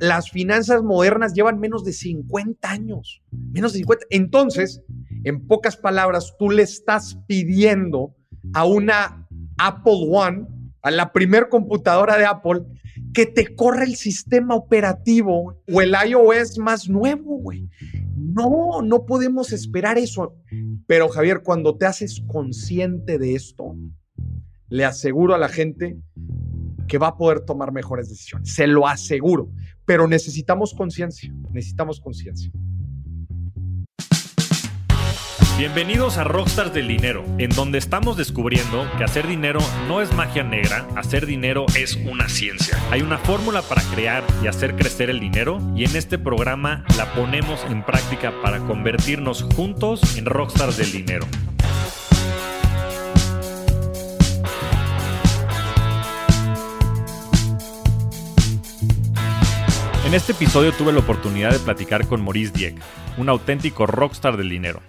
Las finanzas modernas llevan menos de 50 años. Menos de 50. Entonces, en pocas palabras, tú le estás pidiendo a una Apple One, a la primer computadora de Apple, que te corra el sistema operativo o el iOS más nuevo, güey. No, no podemos esperar eso. Pero Javier, cuando te haces consciente de esto, le aseguro a la gente que va a poder tomar mejores decisiones. Se lo aseguro. Pero necesitamos conciencia. Necesitamos conciencia. Bienvenidos a Rockstars del Dinero, en donde estamos descubriendo que hacer dinero no es magia negra, hacer dinero es una ciencia. Hay una fórmula para crear y hacer crecer el dinero y en este programa la ponemos en práctica para convertirnos juntos en Rockstars del Dinero. En este episodio tuve la oportunidad de platicar con Maurice Dieck, un auténtico rockstar del dinero.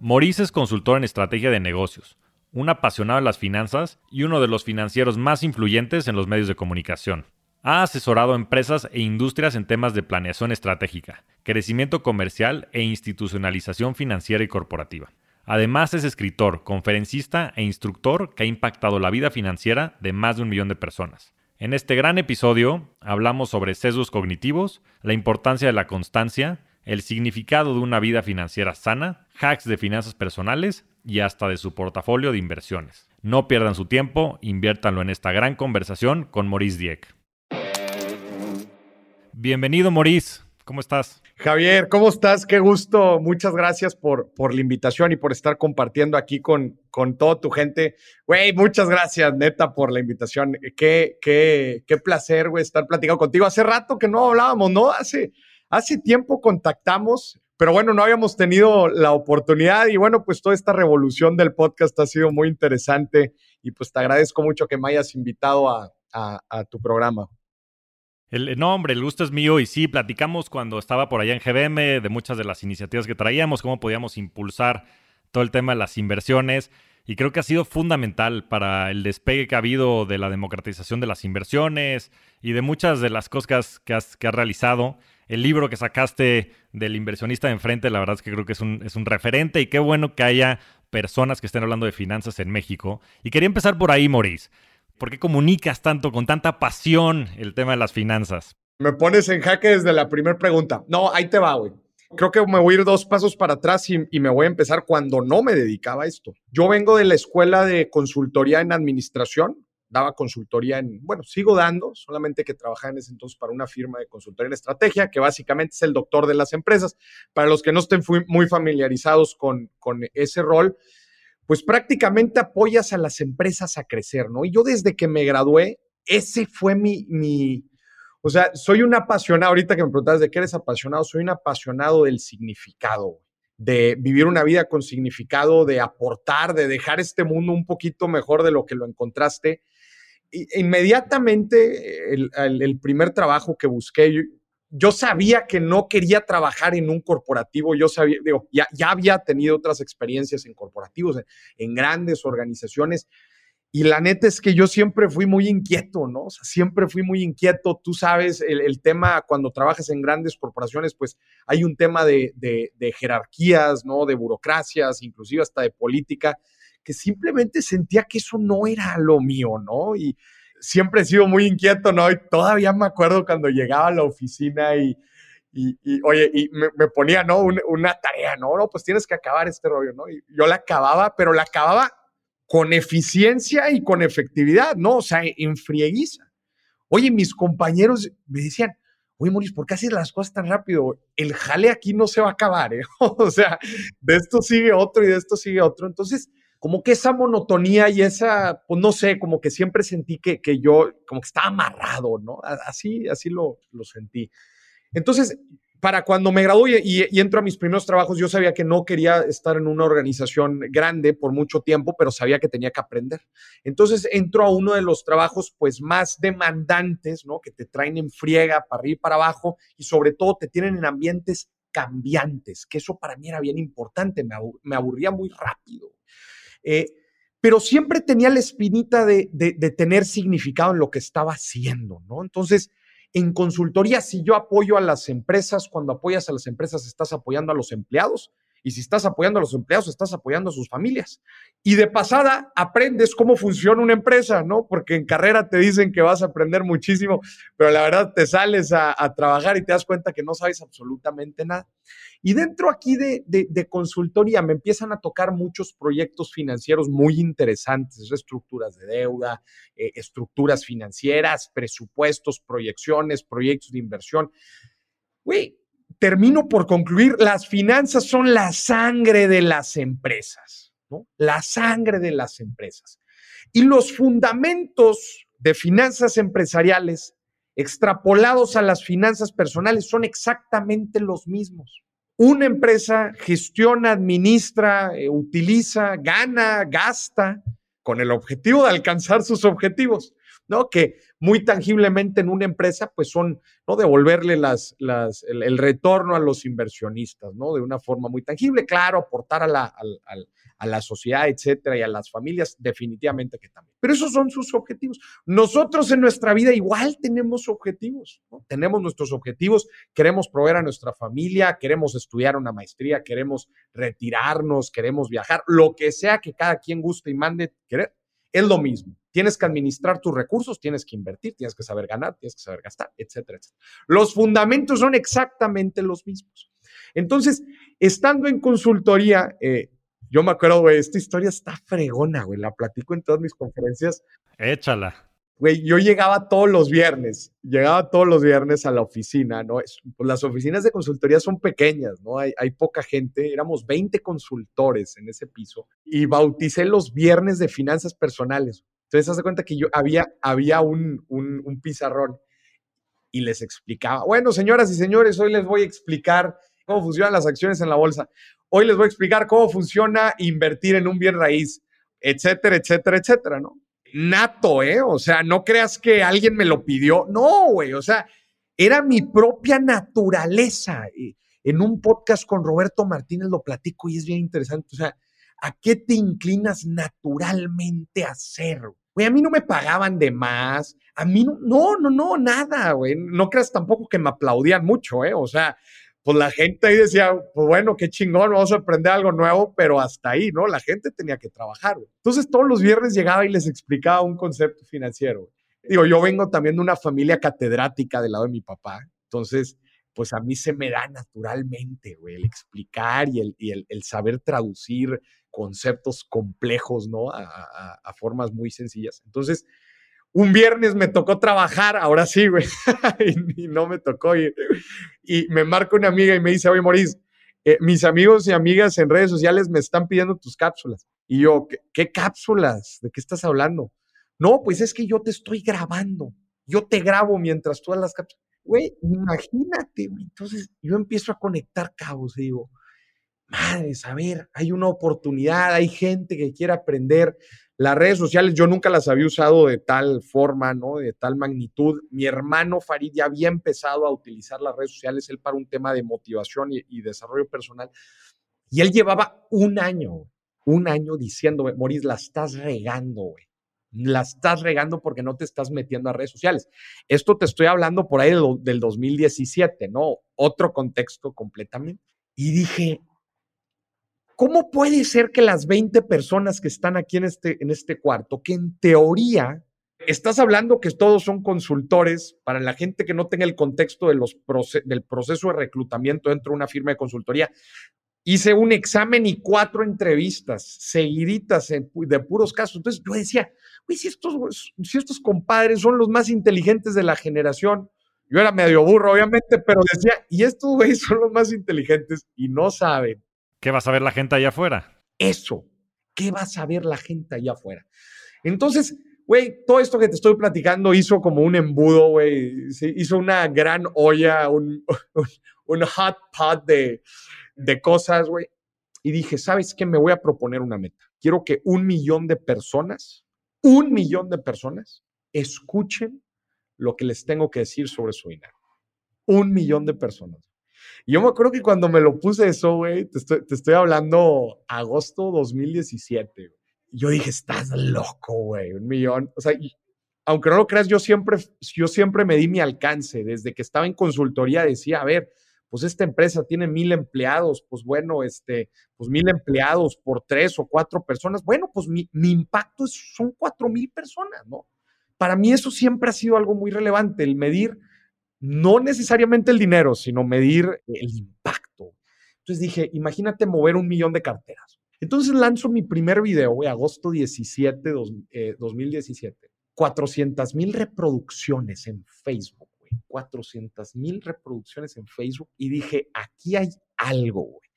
Maurice es consultor en estrategia de negocios, un apasionado de las finanzas y uno de los financieros más influyentes en los medios de comunicación. Ha asesorado a empresas e industrias en temas de planeación estratégica, crecimiento comercial e institucionalización financiera y corporativa. Además es escritor, conferencista e instructor que ha impactado la vida financiera de más de un millón de personas. En este gran episodio hablamos sobre sesgos cognitivos, la importancia de la constancia, el significado de una vida financiera sana, hacks de finanzas personales y hasta de su portafolio de inversiones. No pierdan su tiempo, inviértanlo en esta gran conversación con Maurice Dieck. Bienvenido Maurice, ¿cómo estás? Javier, ¿cómo estás? Qué gusto. Muchas gracias por, por la invitación y por estar compartiendo aquí con, con toda tu gente. Güey, muchas gracias, neta, por la invitación. Qué, qué, qué placer, güey, estar platicando contigo. Hace rato que no hablábamos, ¿no? Hace, Hace tiempo contactamos, pero bueno, no habíamos tenido la oportunidad y bueno, pues toda esta revolución del podcast ha sido muy interesante y pues te agradezco mucho que me hayas invitado a, tu programa. El, no, hombre, el gusto es mío y sí, platicamos cuando estaba por allá en GBM de muchas de las iniciativas que traíamos, cómo podíamos impulsar todo el tema de las inversiones y creo que ha sido fundamental para el despegue que ha habido de la democratización de las inversiones y de muchas de las cosas que has, realizado el libro que sacaste del inversionista de enfrente, la verdad es que creo que es un, es un referente y qué bueno que haya personas que estén hablando de finanzas en México. Y quería empezar por ahí, Maurice. ¿Por qué comunicas tanto, con tanta pasión, el tema de las finanzas? Me pones en jaque desde la primera pregunta. No, ahí te va, güey. Creo que me voy a ir dos pasos para atrás y, me voy a empezar cuando no me dedicaba a esto. Yo vengo de la escuela de consultoría en administración daba consultoría en, bueno, sigo dando, solamente que trabajaba en ese entonces para una firma de consultoría en estrategia, que básicamente es el doctor de las empresas. Para los que no estén muy familiarizados con, con ese rol, pues prácticamente apoyas a las empresas a crecer, ¿no? Y yo desde que me gradué, ese fue mi, mi, o sea, soy un apasionado, ahorita que me preguntas de qué eres apasionado, soy un apasionado del significado, de vivir una vida con significado, de aportar, de dejar este mundo un poquito mejor de lo que lo encontraste inmediatamente el, primer trabajo que busqué, yo, sabía que no quería trabajar en un corporativo, yo sabía, digo, ya, ya había tenido otras experiencias en corporativos, en, grandes organizaciones, y la neta es que yo siempre fui muy inquieto, ¿no? Siempre fui muy inquieto. Tú sabes, el, tema cuando trabajas en grandes corporaciones, pues hay un tema de, de, de jerarquías, ¿no? De burocracias, inclusive hasta de política que simplemente sentía que eso no era lo mío, ¿no? Y siempre he sido muy inquieto, ¿no? Y todavía me acuerdo cuando llegaba a la oficina y, y, oye, y me, ponía, ¿no? Una, tarea, ¿no? No, pues tienes que acabar este rollo, ¿no? Y yo la acababa, pero la acababa con eficiencia y con efectividad, ¿no? O sea, en frieguiza. Oye, mis compañeros me decían, oye, Maurice, ¿por qué haces las cosas tan rápido? El jale aquí no se va a acabar, ¿eh? o sea, de esto sigue otro y de esto sigue otro. Entonces, como que esa monotonía y esa, pues no sé, como que siempre sentí que, que yo, como que estaba amarrado, ¿no? Así, así lo, lo sentí. Entonces, para cuando me gradué y, entro a mis primeros trabajos, yo sabía que no quería estar en una organización grande por mucho tiempo, pero sabía que tenía que aprender. Entonces entro a uno de los trabajos pues más demandantes, ¿no? Que te traen en friega para arriba y para abajo y sobre todo te tienen en ambientes cambiantes, que eso para mí era bien importante, me, aburría muy rápido. Eh, pero siempre tenía la espinita de, de tener significado en lo que estaba haciendo, ¿no? Entonces, en consultoría, si yo apoyo a las empresas, cuando apoyas a las empresas estás apoyando a los empleados y si estás apoyando a los empleados, estás apoyando a sus familias. Y de pasada, aprendes cómo funciona una empresa, ¿no? Porque en carrera te dicen que vas a aprender muchísimo, pero la verdad te sales a, trabajar y te das cuenta que no sabes absolutamente nada. Y dentro aquí de, de, consultoría me empiezan a tocar muchos proyectos financieros muy interesantes, reestructuras de deuda, eh, estructuras financieras, presupuestos, proyecciones, proyectos de inversión. Güey, termino por concluir, las finanzas son la sangre de las empresas, ¿no? La sangre de las empresas. Y los fundamentos de finanzas empresariales extrapolados a las finanzas personales son exactamente los mismos. Una empresa gestiona, administra, eh, utiliza, gana, gasta con el objetivo de alcanzar sus objetivos, ¿no? Que muy tangiblemente en una empresa, pues son, ¿no? Devolverle las, las, el, retorno a los inversionistas, ¿no? De una forma muy tangible, claro, aportar a la, a la sociedad, etcétera, y a las familias, definitivamente que también. Pero esos son sus objetivos. Nosotros en nuestra vida igual tenemos objetivos, tenemos nuestros objetivos, queremos proveer a nuestra familia, queremos estudiar una maestría, queremos retirarnos, queremos viajar, lo que sea que cada quien guste y mande querer, es lo mismo. Tienes que administrar tus recursos, tienes que invertir, tienes que saber ganar, tienes que saber gastar, etcétera, etcétera. Los fundamentos son exactamente los mismos. Entonces, estando en consultoría, eh, yo me acuerdo, güey, esta historia está fregona, güey. La platico en todas mis conferencias. Échala. Güey, yo llegaba todos los viernes, llegaba todos los viernes a la oficina, ¿no? pues las oficinas de consultoría son pequeñas, ¿no? Hay, hay poca gente, éramos 20 consultores en ese piso y bauticé los viernes de finanzas personales. Entonces, hace cuenta que yo había, había un, un, un pizarrón y les explicaba, bueno, señoras y señores, hoy les voy a explicar cómo funcionan las acciones en la bolsa. Hoy les voy a explicar cómo funciona invertir en un bien raíz, etcétera, etcétera, etcétera, ¿no? Nato, ¿eh? O sea, no creas que alguien me lo pidió. No, güey, o sea, era mi propia naturaleza. En un podcast con Roberto Martínez lo platico y es bien interesante. O sea, ¿a qué te inclinas naturalmente a hacer? Güey, a mí no me pagaban de más. A mí no, no, no, nada, güey. No creas tampoco que me aplaudían mucho, ¿eh? O sea, pues la gente ahí decía, pues bueno, qué chingón, vamos a aprender algo nuevo, pero hasta ahí, ¿no? La gente tenía que trabajar. Entonces todos los viernes llegaba y les explicaba un concepto financiero. Digo, yo vengo también de una familia catedrática del lado de mi papá, entonces, pues a mí se me da naturalmente, güey, el explicar y el, saber traducir conceptos complejos, ¿no? A, formas muy sencillas. Entonces, un viernes me tocó trabajar, ahora sí, güey, y, no me tocó ir. Y me marca una amiga y me dice, oye, Maurice, eh, mis amigos y amigas en redes sociales me están pidiendo tus cápsulas. Y yo, ¿qué, cápsulas? ¿De qué estás hablando? No, pues es que yo te estoy grabando. Yo te grabo mientras tú las cápsulas. Güey, imagínate, Entonces yo empiezo a conectar cabos y digo, madres, a ver, hay una oportunidad, hay gente que quiere aprender. Las redes sociales yo nunca las había usado de tal forma, ¿no? De tal magnitud. Mi hermano Farid ya había empezado a utilizar las redes sociales, él para un tema de motivación y, desarrollo personal. Y él llevaba un año, un año diciéndome, Moris, la estás regando, güey. La estás regando porque no te estás metiendo a redes sociales. Esto te estoy hablando por ahí del, del 2017, ¿no? Otro contexto completamente. Y dije, ¿Cómo puede ser que las 20 personas que están aquí en este, en este cuarto, que en teoría estás hablando que todos son consultores, para la gente que no tenga el contexto de los del proceso de reclutamiento dentro de una firma de consultoría, hice un examen y cuatro entrevistas seguiditas de puros casos. Entonces yo decía, uy, si estos, si estos compadres son los más inteligentes de la generación, yo era medio burro, obviamente, pero decía, y estos güeyes son los más inteligentes y no saben ¿Qué vas a ver la gente allá afuera? Eso, ¿Qué va a saber la gente allá afuera? Entonces, güey, todo esto que te estoy platicando hizo como un embudo, güey. Hizo una gran olla, un, un hot pot de, de cosas, güey. Y dije, ¿sabes qué? Me voy a proponer una meta. Quiero que un millón de personas, un millón de personas, escuchen lo que les tengo que decir sobre su dinero. Un millón de personas. Yo me acuerdo que cuando me lo puse eso, güey, te estoy, te estoy hablando agosto 2017. Yo dije, estás loco, güey, un millón. O sea, aunque no lo creas, yo siempre, yo siempre me di mi alcance. Desde que estaba en consultoría decía, a ver, pues esta empresa tiene mil empleados, pues bueno, este, pues mil empleados por tres o cuatro personas. Bueno, pues mi impacto son cuatro mil personas, ¿no? Para mí eso siempre ha sido algo muy relevante, el medir no necesariamente el dinero, sino medir el impacto. Entonces dije, imagínate mover un millón de carteras. Entonces lanzo mi primer video, güey, agosto 17, 2017. 400 mil reproducciones en Facebook, güey. 400 mil reproducciones en Facebook. Y dije, aquí hay algo, güey.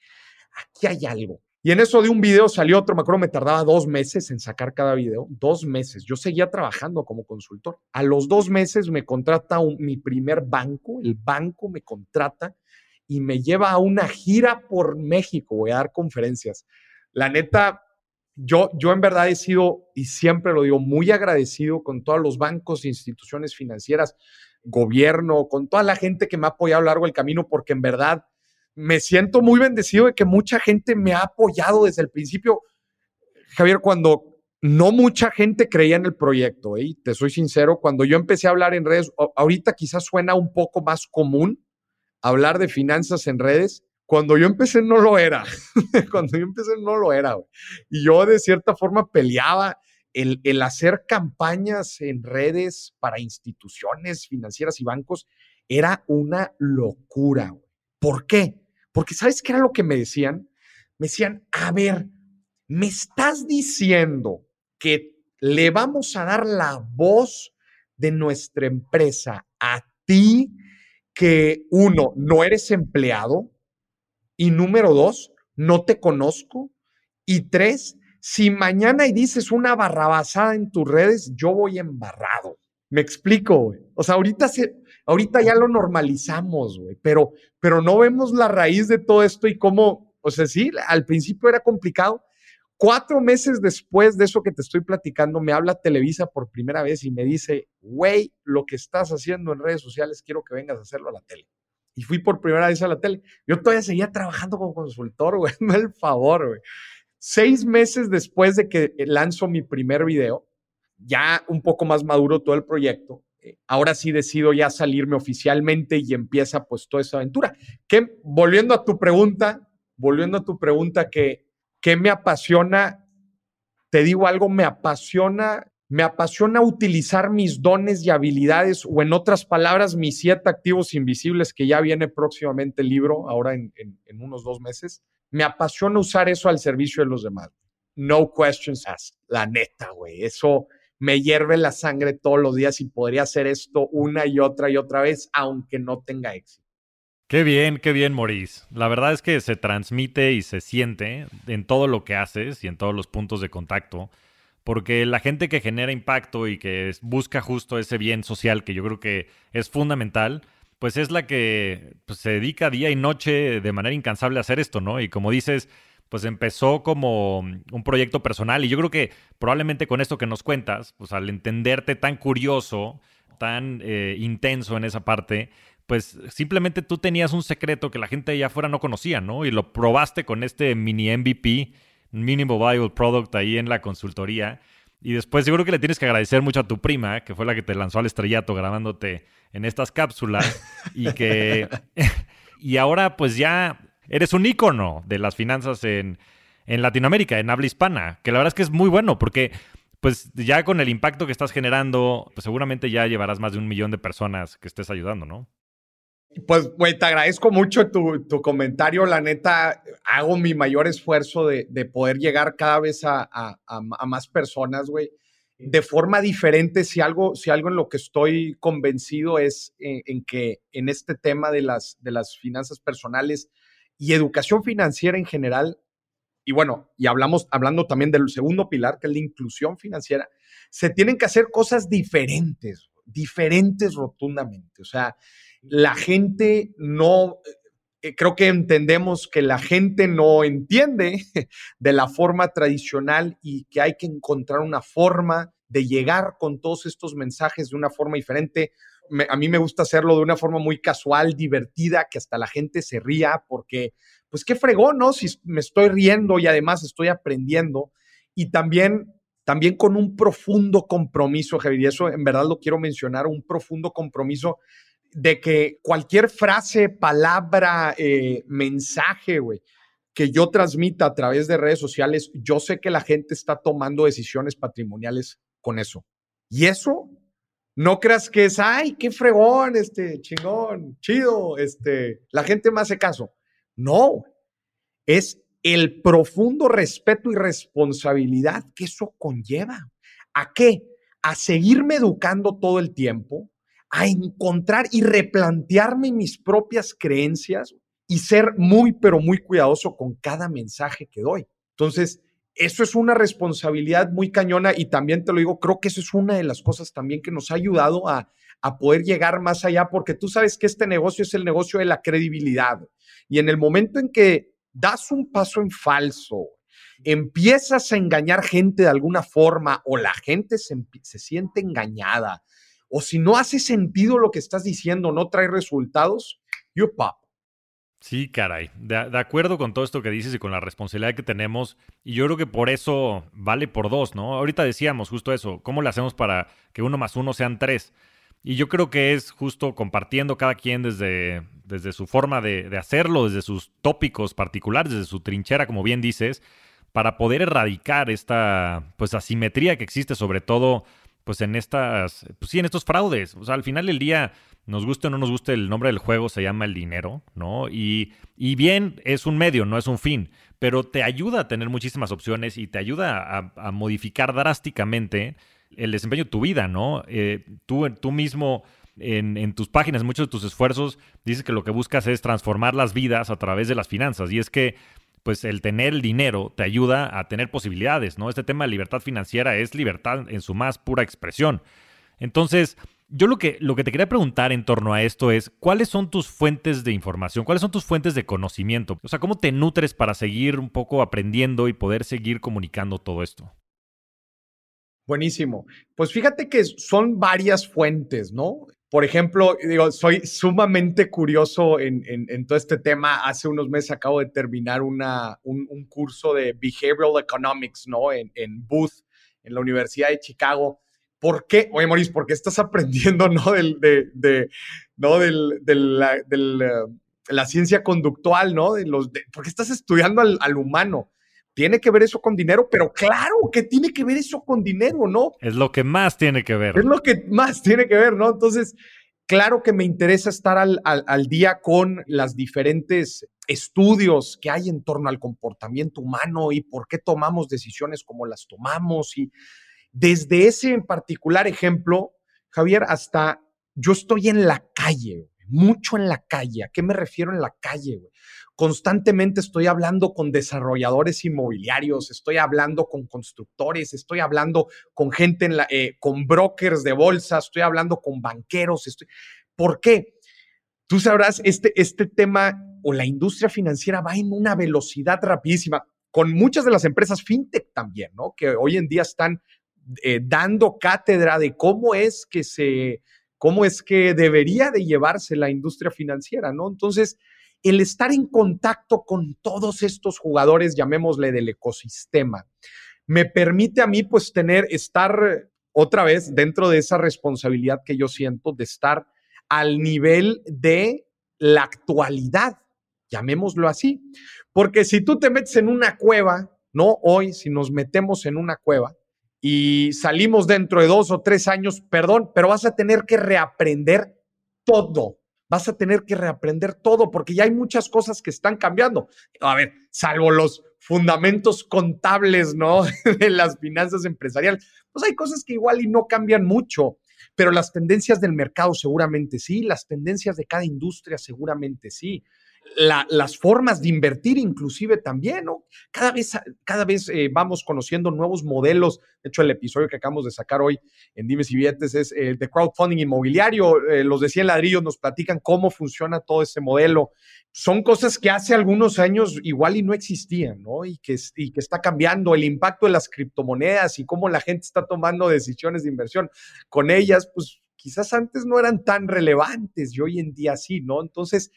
Aquí hay algo. Y en eso de un video salió otro, me acuerdo, me tardaba dos meses en sacar cada video, dos meses. Yo seguía trabajando como consultor. A los dos meses me contrata mi primer banco, el banco me contrata y me lleva a una gira por México, voy a dar conferencias. La neta, yo, yo en verdad he sido, y siempre lo digo, muy agradecido con todos los bancos, instituciones financieras, gobierno, con toda la gente que me ha apoyado a lo largo del camino, porque en verdad me siento muy bendecido de que mucha gente me ha apoyado desde el principio. Javier, cuando no mucha gente creía en el proyecto, ¿eh? te soy sincero, cuando yo empecé a hablar en redes, ahorita quizás suena un poco más común hablar de finanzas en redes. Cuando yo empecé no lo era. cuando yo empecé no lo era. Y yo de cierta forma peleaba el, el hacer campañas en redes para instituciones financieras y bancos. Era una locura. ¿Por qué? Porque ¿sabes qué era lo que me decían? Me decían, a ver, me estás diciendo que le vamos a dar la voz de nuestra empresa a ti, que uno, no eres empleado, y número dos, no te conozco, y tres, si mañana y dices una barrabasada en tus redes, yo voy embarrado. Me explico. O sea, ahorita, se, ahorita ya lo normalizamos, güey, pero, pero no vemos la raíz de todo esto y cómo, o sea, sí, al principio era complicado. Cuatro meses después de eso que te estoy platicando, me habla Televisa por primera vez y me dice, güey, lo que estás haciendo en redes sociales, quiero que vengas a hacerlo a la tele. Y fui por primera vez a la tele. Yo todavía seguía trabajando como consultor, güey, me el favor, güey. Seis meses después de que lanzo mi primer video, ya un poco más maduro todo el proyecto, ahora sí decido ya salirme oficialmente y empieza pues toda esa aventura. Que volviendo a tu pregunta, volviendo a tu pregunta que ¿qué me apasiona? Te digo algo, me apasiona, me apasiona utilizar mis dones y habilidades o en otras palabras, mis siete activos invisibles que ya viene próximamente el libro, ahora en, en unos dos meses. Me apasiona usar eso al servicio de los demás. No questions asked, la neta, güey. Eso, me hierve la sangre todos los días y podría hacer esto una y otra y otra vez, aunque no tenga éxito. Qué bien, qué bien, Maurice. La verdad es que se transmite y se siente en todo lo que haces y en todos los puntos de contacto, porque la gente que genera impacto y que busca justo ese bien social, que yo creo que es fundamental, pues es la que pues, se dedica día y noche de manera incansable a hacer esto, ¿no? Y como dices, pues empezó como un proyecto personal y yo creo que probablemente con esto que nos cuentas, pues al entenderte tan curioso, tan eh, intenso en esa parte, pues simplemente tú tenías un secreto que la gente allá afuera no conocía, ¿no? Y lo probaste con este mini MVP, Minimal Viable Product ahí en la consultoría. Y después yo creo que le tienes que agradecer mucho a tu prima, que fue la que te lanzó al estrellato grabándote en estas cápsulas y que... y ahora pues ya eres un ícono de las finanzas en, Latinoamérica, en habla hispana, que la verdad es que es muy bueno porque pues ya con el impacto que estás generando, pues seguramente ya llevarás más de un millón de personas que estés ayudando, ¿no? Pues, güey, te agradezco mucho tu, comentario. La neta, hago mi mayor esfuerzo de, poder llegar cada vez a, más personas, güey. De forma diferente, si algo, si algo en lo que estoy convencido es en, en que en este tema de las, de las finanzas personales, y educación financiera en general, y bueno, y hablamos, hablando también del segundo pilar, que es la inclusión financiera, se tienen que hacer cosas diferentes, diferentes rotundamente. O sea, la gente no, eh, creo que entendemos que la gente no entiende de la forma tradicional y que hay que encontrar una forma de llegar con todos estos mensajes de una forma diferente. A mí me gusta hacerlo de una forma muy casual, divertida, que hasta la gente se ría, porque, pues qué fregón, ¿no? Si me estoy riendo y además estoy aprendiendo. Y también, también con un profundo compromiso, Javier, y eso en verdad lo quiero mencionar, un profundo compromiso de que cualquier frase, palabra, eh, mensaje, güey, que yo transmita a través de redes sociales, yo sé que la gente está tomando decisiones patrimoniales con eso. Y eso, no creas que es, ay, qué fregón, este, chingón, chido, este, la gente me hace caso. No, es el profundo respeto y responsabilidad que eso conlleva. ¿A qué? A seguirme educando todo el tiempo, a encontrar y replantearme mis propias creencias y ser muy, pero muy cuidadoso con cada mensaje que doy. Entonces, eso es una responsabilidad muy cañona y también te lo digo, creo que eso es una de las cosas también que nos ha ayudado a, a poder llegar más allá, porque tú sabes que este negocio es el negocio de la credibilidad. Y en el momento en que das un paso en falso, empiezas a engañar gente de alguna forma o la gente se, se siente engañada, o si no hace sentido lo que estás diciendo, no trae resultados, you pop. Sí, caray. De, acuerdo con todo esto que dices y con la responsabilidad que tenemos. Y yo creo que por eso vale por dos, ¿no? Ahorita decíamos justo eso. ¿Cómo le hacemos para que uno más uno sean tres? Y yo creo que es justo compartiendo cada quien desde, desde su forma de, de hacerlo, desde sus tópicos particulares, desde su trinchera, como bien dices, para poder erradicar esta pues asimetría que existe, sobre todo pues en estas, pues sí, en estos fraudes. O sea, al final del día, nos guste o no nos guste el nombre del juego, se llama el dinero, ¿no? Y, y bien, es un medio, no es un fin, pero te ayuda a tener muchísimas opciones y te ayuda a, modificar drásticamente el desempeño de tu vida, ¿no? Eh, tú, tú mismo... En, en, tus páginas, muchos de tus esfuerzos, dices que lo que buscas es transformar las vidas a través de las finanzas. Y es que pues el tener el dinero te ayuda a tener posibilidades, ¿no? Este tema de libertad financiera es libertad en su más pura expresión. Entonces, yo lo que, lo que te quería preguntar en torno a esto es, ¿cuáles son tus fuentes de información? ¿Cuáles son tus fuentes de conocimiento? O sea, ¿cómo te nutres para seguir un poco aprendiendo y poder seguir comunicando todo esto? Buenísimo. Pues fíjate que son varias fuentes, ¿no? Por ejemplo, digo, soy sumamente curioso en, todo este tema. Hace unos meses acabo de terminar una, un, curso de Behavioral Economics, ¿no? En, en Booth, en la Universidad de Chicago. ¿Por qué? Oye, Maurice, ¿por qué estás aprendiendo, ¿no? Del, de, ¿no? Del, eh, la ciencia conductual, ¿no? De los, ¿Por qué estás estudiando al humano? ¿Tiene que ver eso con dinero? Pero claro que tiene que ver eso con dinero, ¿no? Es lo que más tiene que ver. Es lo que más tiene que ver, ¿no? Entonces, claro que me interesa estar al, al, día con las diferentes estudios que hay en torno al comportamiento humano y por qué tomamos decisiones como las tomamos. Y desde ese en particular ejemplo, Javier, hasta yo estoy en la calle, mucho en la calle. ¿A qué me refiero en la calle? Güey? Constantemente estoy hablando con desarrolladores inmobiliarios, estoy hablando con constructores, estoy hablando con gente, en la, eh, con brokers de bolsa, estoy hablando con banqueros. ¿Por qué? Tú sabrás, este, este tema o la industria financiera va en una velocidad rapidísima, con muchas de las empresas fintech también, ¿no? Que hoy en día están eh, dando cátedra de cómo es que se, cómo es que debería de llevarse la industria financiera, ¿no? Entonces, el estar en contacto con todos estos jugadores, llamémosle del ecosistema, me permite a mí pues tener, estar otra vez dentro de esa responsabilidad que yo siento de estar al nivel de la actualidad, llamémoslo así. Porque si tú te metes en una cueva, no hoy, si nos metemos en una cueva y salimos dentro de dos o tres años, perdón, pero vas a tener que reaprender todo vas a tener que reaprender todo porque ya hay muchas cosas que están cambiando. A ver, salvo los fundamentos contables, ¿no? de las finanzas empresariales, pues hay cosas que igual y no cambian mucho, pero las tendencias del mercado seguramente sí, las tendencias de cada industria seguramente sí. Las formas de invertir inclusive también, ¿no? Cada vez, cada vez eh, vamos conociendo nuevos modelos. De hecho, el episodio que acabamos de sacar hoy en Dimes y Billetes es el eh, de crowdfunding inmobiliario. Eh, los de 100 ladrillos nos platican cómo funciona todo ese modelo. Son cosas que hace algunos años igual y no existían, ¿no? Y que, y que está cambiando el impacto de las criptomonedas y cómo la gente está tomando decisiones de inversión con ellas, pues quizás antes no eran tan relevantes y hoy en día sí, ¿no? Entonces,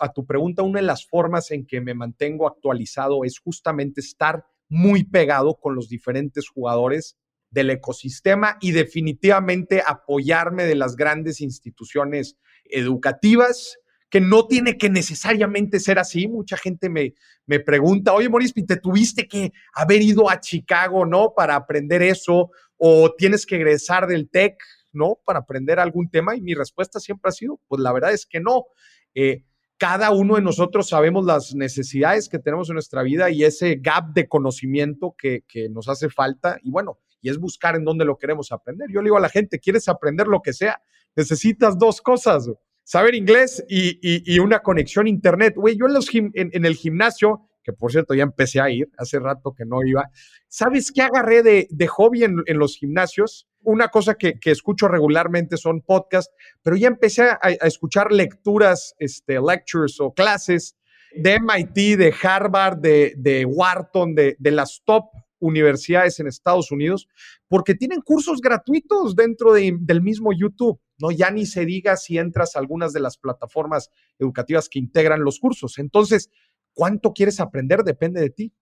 a tu pregunta, una de las formas en que me mantengo actualizado es justamente estar muy pegado con los diferentes jugadores del ecosistema y definitivamente apoyarme de las grandes instituciones educativas, que no tiene que necesariamente ser así. Mucha gente me, me pregunta, oye, Maurice, ¿te tuviste que haber ido a Chicago, no? Para aprender eso, o tienes que egresar del TEC, ¿no? Para aprender algún tema. Y mi respuesta siempre ha sido, pues la verdad es que no. Eh, cada uno de nosotros sabemos las necesidades que tenemos en nuestra vida y ese gap de conocimiento que, nos hace falta. Y bueno, y es buscar en dónde lo queremos aprender. Yo le digo a la gente, ¿quieres aprender lo que sea? Necesitas dos cosas, saber inglés y, una conexión a internet. Güey, yo en, los en, el gimnasio, que por cierto ya empecé a ir, hace rato que no iba, ¿sabes qué agarré de, de hobby en, en los gimnasios? una cosa que, escucho regularmente son podcasts, pero ya empecé a, escuchar lecturas, este, lectures o clases de MIT, de Harvard, de, Wharton, de, las top universidades en Estados Unidos, porque tienen cursos gratuitos dentro del mismo YouTube, ¿no? Ya ni se diga si entras a algunas de las plataformas educativas que integran los cursos. Entonces, ¿cuánto quieres aprender? Depende de ti.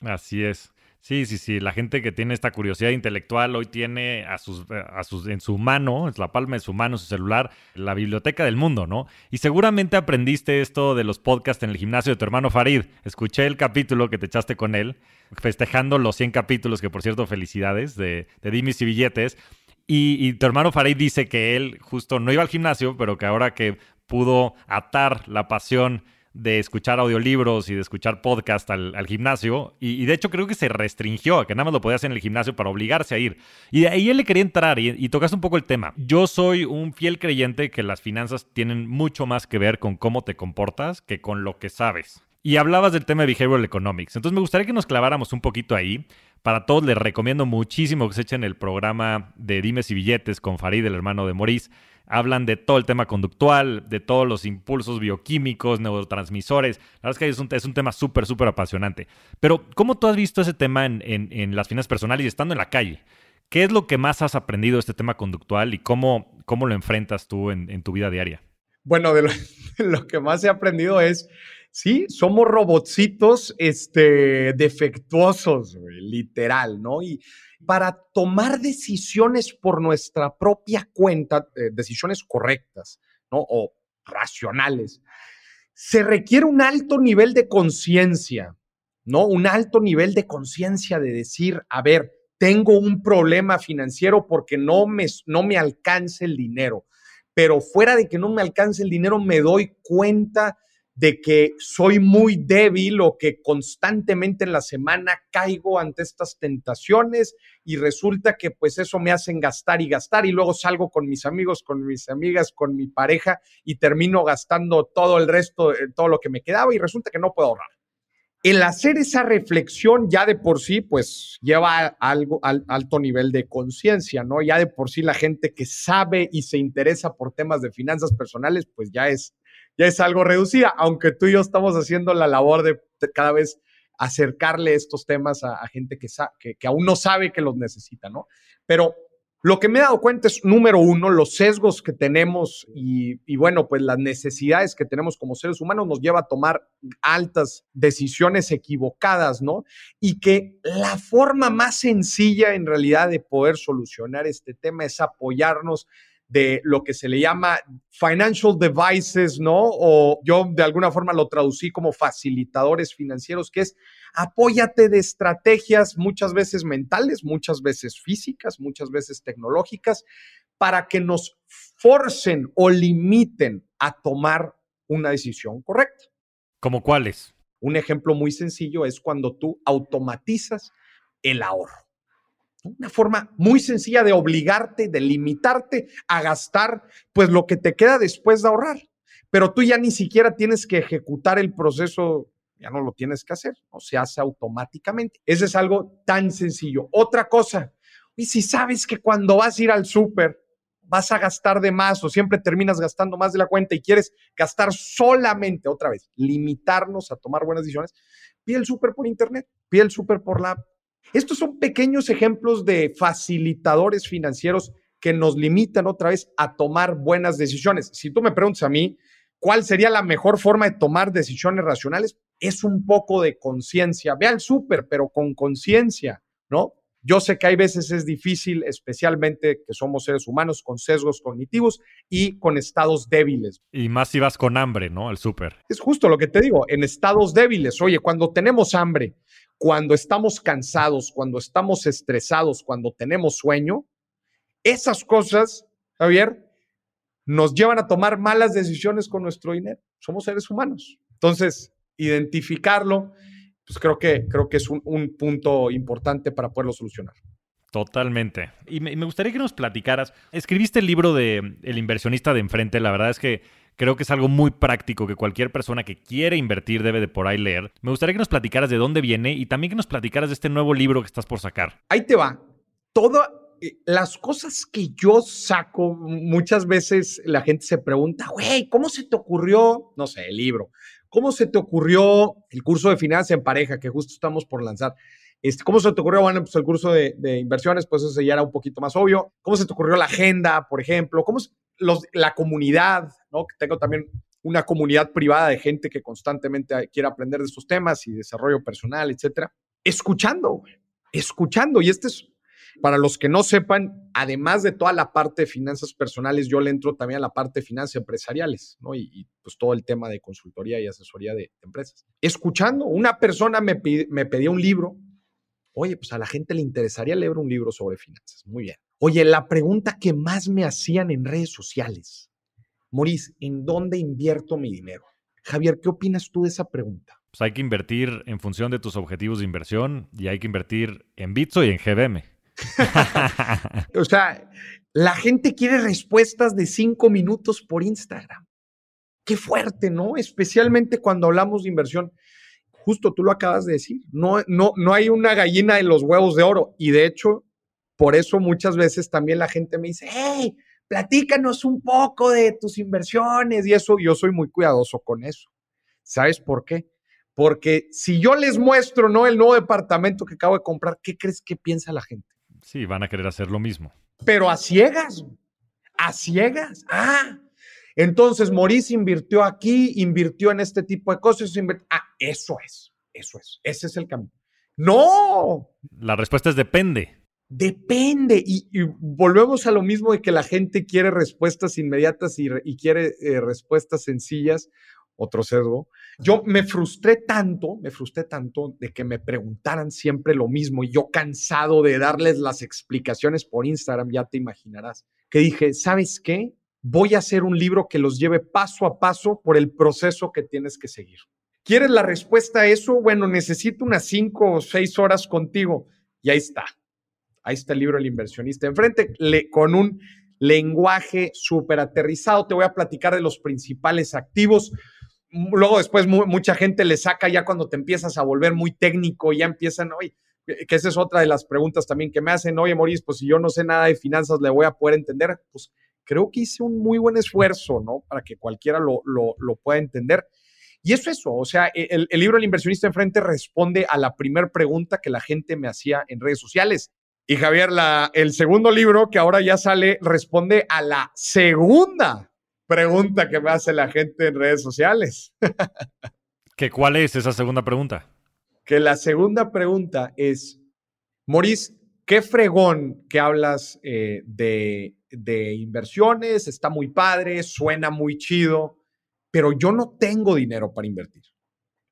Así es. Sí, sí, sí. La gente que tiene esta curiosidad intelectual hoy tiene a sus, eh, a sus, en su mano, en la palma de su mano, su celular, la biblioteca del mundo, ¿no? Y seguramente aprendiste esto de los podcasts en el gimnasio de tu hermano Farid. Escuché el capítulo que te echaste con él, festejando los 100 capítulos, que por cierto, felicidades, de, de Dimis y Billetes. Y, y tu hermano Farid dice que él justo no iba al gimnasio, pero que ahora que pudo atar la pasión de escuchar audiolibros y de escuchar podcast al, gimnasio. Y, de hecho creo que se restringió a que nada más lo podía hacer en el gimnasio para obligarse a ir. Y de ahí él le quería entrar y, y tocaste un poco el tema. Yo soy un fiel creyente que las finanzas tienen mucho más que ver con cómo te comportas que con lo que sabes. Y hablabas del tema de behavioral economics. Entonces me gustaría que nos claváramos un poquito ahí. Para todos les recomiendo muchísimo que se echen el programa de Dimes y Billetes con Farid, el hermano de Maurice hablan de todo el tema conductual, de todos los impulsos bioquímicos, neurotransmisores. La verdad es que es un, es un tema súper, súper apasionante. Pero, ¿cómo tú has visto ese tema en, las finanzas personales y estando en la calle? ¿Qué es lo que más has aprendido de este tema conductual y cómo, cómo lo enfrentas tú en, tu vida diaria? Bueno, de lo, que más he aprendido es, sí, somos robotcitos este, defectuosos, literal, ¿no? Y para tomar decisiones por nuestra propia cuenta, eh, decisiones correctas, ¿no? O racionales, se requiere un alto nivel de conciencia, ¿no? Un alto nivel de conciencia de decir, a ver, tengo un problema financiero porque no me, no me alcance el dinero, pero fuera de que no me alcance el dinero, me doy cuenta de que soy muy débil o que constantemente en la semana caigo ante estas tentaciones y resulta que pues eso me hacen gastar y gastar y luego salgo con mis amigos, con mis amigas, con mi pareja y termino gastando todo el resto, eh, todo lo que me quedaba y resulta que no puedo ahorrar. El hacer esa reflexión ya de por sí, pues lleva algo al alto nivel de conciencia, ¿no? Ya de por sí la gente que sabe y se interesa por temas de finanzas personales, pues ya es ya es algo reducida, aunque tú y yo estamos haciendo la labor de cada vez acercarle estos temas a, gente que, aún no sabe que los necesita, ¿no? Pero lo que me he dado cuenta es, número uno, los sesgos que tenemos y, y, bueno, pues las necesidades que tenemos como seres humanos nos lleva a tomar altas decisiones equivocadas, ¿no? Y que la forma más sencilla en realidad de poder solucionar este tema es apoyarnos de lo que se le llama financial devices, ¿no? O yo de alguna forma lo traducí como facilitadores financieros, que es apóyate de estrategias muchas veces mentales, muchas veces físicas, muchas veces tecnológicas, para que nos forcen o limiten a tomar una decisión correcta. ¿Como cuáles? Un ejemplo muy sencillo es cuando tú automatizas el ahorro. Una forma muy sencilla de obligarte, de limitarte a gastar, pues lo que te queda después de ahorrar. pero tú ya ni siquiera tienes que ejecutar el proceso, ya no lo tienes que hacer, o se hace automáticamente. Ese es algo tan sencillo. Otra cosa, y si sabes que cuando vas a ir al súper vas a gastar de más o siempre terminas gastando más de la cuenta y quieres gastar solamente, otra vez, limitarnos a tomar buenas decisiones, pide el súper por internet, pide el súper por la app. Estos son pequeños ejemplos de facilitadores financieros que nos limitan otra vez a tomar buenas decisiones. Si tú me preguntas a mí, ¿cuál sería la mejor forma de tomar decisiones racionales? Es un poco de conciencia. Ve al súper, pero con conciencia, ¿no? Yo sé que hay veces es difícil, especialmente que somos seres humanos con sesgos cognitivos y con estados débiles. Y más si vas con hambre, ¿no? Al súper. Es justo lo que te digo, en estados débiles. Oye, cuando tenemos hambre, cuando estamos cansados, cuando estamos estresados, cuando tenemos sueño, esas cosas, Javier, nos llevan a tomar malas decisiones con nuestro dinero. Somos seres humanos. Entonces, identificarlo, pues creo que, creo que es un, punto importante para poderlo solucionar. Totalmente. Y me, gustaría que nos platicaras. Escribiste el libro de El inversionista de enfrente. La verdad es que creo que es algo muy práctico que cualquier persona que quiere invertir debe de por ahí leer. Me gustaría que nos platicaras de dónde viene y también que nos platicaras de este nuevo libro que estás por sacar. Ahí te va. Todo eh, las cosas que yo saco, muchas veces la gente se pregunta, güey, ¿cómo se te ocurrió, no sé, el libro? ¿Cómo se te ocurrió el curso de finanzas en pareja que justo estamos por lanzar? Este, ¿Cómo se te ocurrió, bueno, pues el curso de, inversiones? Pues eso ya era un poquito más obvio. ¿Cómo se te ocurrió la agenda, por ejemplo? ¿Cómo la comunidad, ¿no? Que tengo también una comunidad privada de gente que constantemente quiere aprender de estos temas y desarrollo personal, etcétera. Escuchando, escuchando. Y este es para los que no sepan, además de toda la parte de finanzas personales, yo le entro también a la parte de finanzas empresariales, ¿no? Y, pues todo el tema de consultoría y asesoría de, empresas. Escuchando, una persona me, me pedía un libro. Oye, pues a la gente le interesaría leer un libro sobre finanzas. Muy bien. Oye, la pregunta que más me hacían en redes sociales, Maurice, ¿en dónde invierto mi dinero? Javier, ¿qué opinas tú de esa pregunta? Pues hay que invertir en función de tus objetivos de inversión y hay que invertir en Bitso y en GBM. o sea, la gente quiere respuestas de cinco minutos por Instagram. Qué fuerte, ¿no? Especialmente cuando hablamos de inversión. Justo tú lo acabas de decir. No, no, no hay una gallina en los huevos de oro. Y de hecho, por eso muchas veces también la gente me dice, hey, platícanos un poco de tus inversiones y eso. Yo soy muy cuidadoso con eso. ¿Sabes por qué? Porque si yo les muestro, ¿no? El nuevo departamento que acabo de comprar, ¿qué crees que piensa la gente? Sí, van a querer hacer lo mismo. Pero a ciegas, a ciegas. Ah, entonces Maurice invirtió aquí, invirtió en este tipo de cosas. Ah, eso es, eso es, ese es el camino. No. La respuesta es depende. Depende. Y, volvemos a lo mismo de que la gente quiere respuestas inmediatas y, quiere eh, respuestas sencillas otro sesgo. Yo me frustré tanto, me frustré tanto de que me preguntaran siempre lo mismo y yo cansado de darles las explicaciones por Instagram, ya te imaginarás, que dije, ¿sabes qué? Voy a hacer un libro que los lleve paso a paso por el proceso que tienes que seguir. ¿Quieres la respuesta a eso? Bueno, necesito unas cinco o seis horas contigo. Y ahí está. Ahí está el libro El inversionista. Enfrente, le, con un lenguaje súper aterrizado, te voy a platicar de los principales activos luego después mucha gente le saca ya cuando te empiezas a volver muy técnico, ya empiezan, oye, que esa es otra de las preguntas también que me hacen, oye, Maurice, pues si yo no sé nada de finanzas, le voy a poder entender. Pues creo que hice un muy buen esfuerzo, ¿no? Para que cualquiera lo, lo, pueda entender. Y eso es eso, o sea, e, el, el libro El inversionista enfrente responde a la primera pregunta que la gente me hacía en redes sociales. Y Javier, la, el segundo libro que ahora ya sale responde a la segunda pregunta que me hace la gente en redes sociales. ¿Que ¿Cuál es esa segunda pregunta? Que la segunda pregunta es, Maurice, qué fregón que hablas eh, de, de inversiones, está muy padre, suena muy chido, pero yo no tengo dinero para invertir.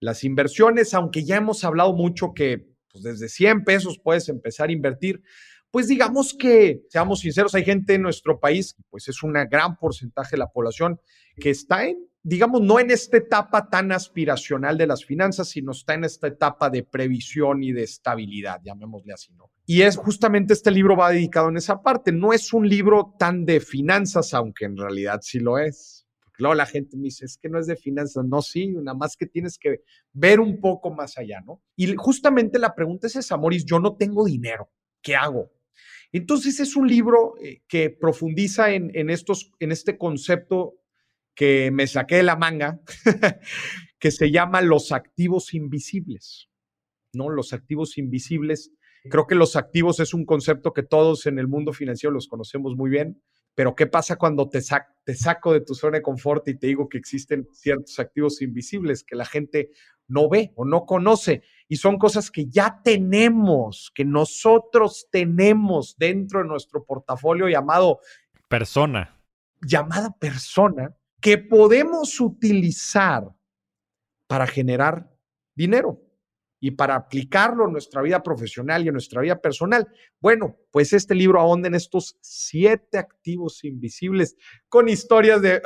Las inversiones, aunque ya hemos hablado mucho que pues, desde 100 pesos puedes empezar a invertir, pues digamos que, seamos sinceros, hay gente en nuestro país, pues es un gran porcentaje de la población que está en, digamos, no en esta etapa tan aspiracional de las finanzas, sino está en esta etapa de previsión y de estabilidad, llamémosle así, ¿no? Y es justamente este libro va dedicado en esa parte. No es un libro tan de finanzas, aunque en realidad sí lo es Luego la gente me dice, es que no es de finanzas. No, sí, nada más que tienes que ver un poco más allá, ¿no? Y justamente la pregunta es esa, Moris, yo no tengo dinero, ¿qué hago? Entonces es un libro eh, que profundiza en, en, estos, en este concepto que me saqué de la manga, que se llama los activos invisibles, ¿no? Los activos invisibles. Creo que los activos es un concepto que todos en el mundo financiero los conocemos muy bien pero ¿qué pasa cuando te, te saco de tu zona de confort y te digo que existen ciertos activos invisibles que la gente no ve o no conoce? Y son cosas que ya tenemos, que nosotros tenemos dentro de nuestro portafolio llamado persona. Llamada persona, que podemos utilizar para generar dinero y para aplicarlo en nuestra vida profesional y en nuestra vida personal. Bueno, pues este libro ahonda en estos siete activos invisibles con historias de,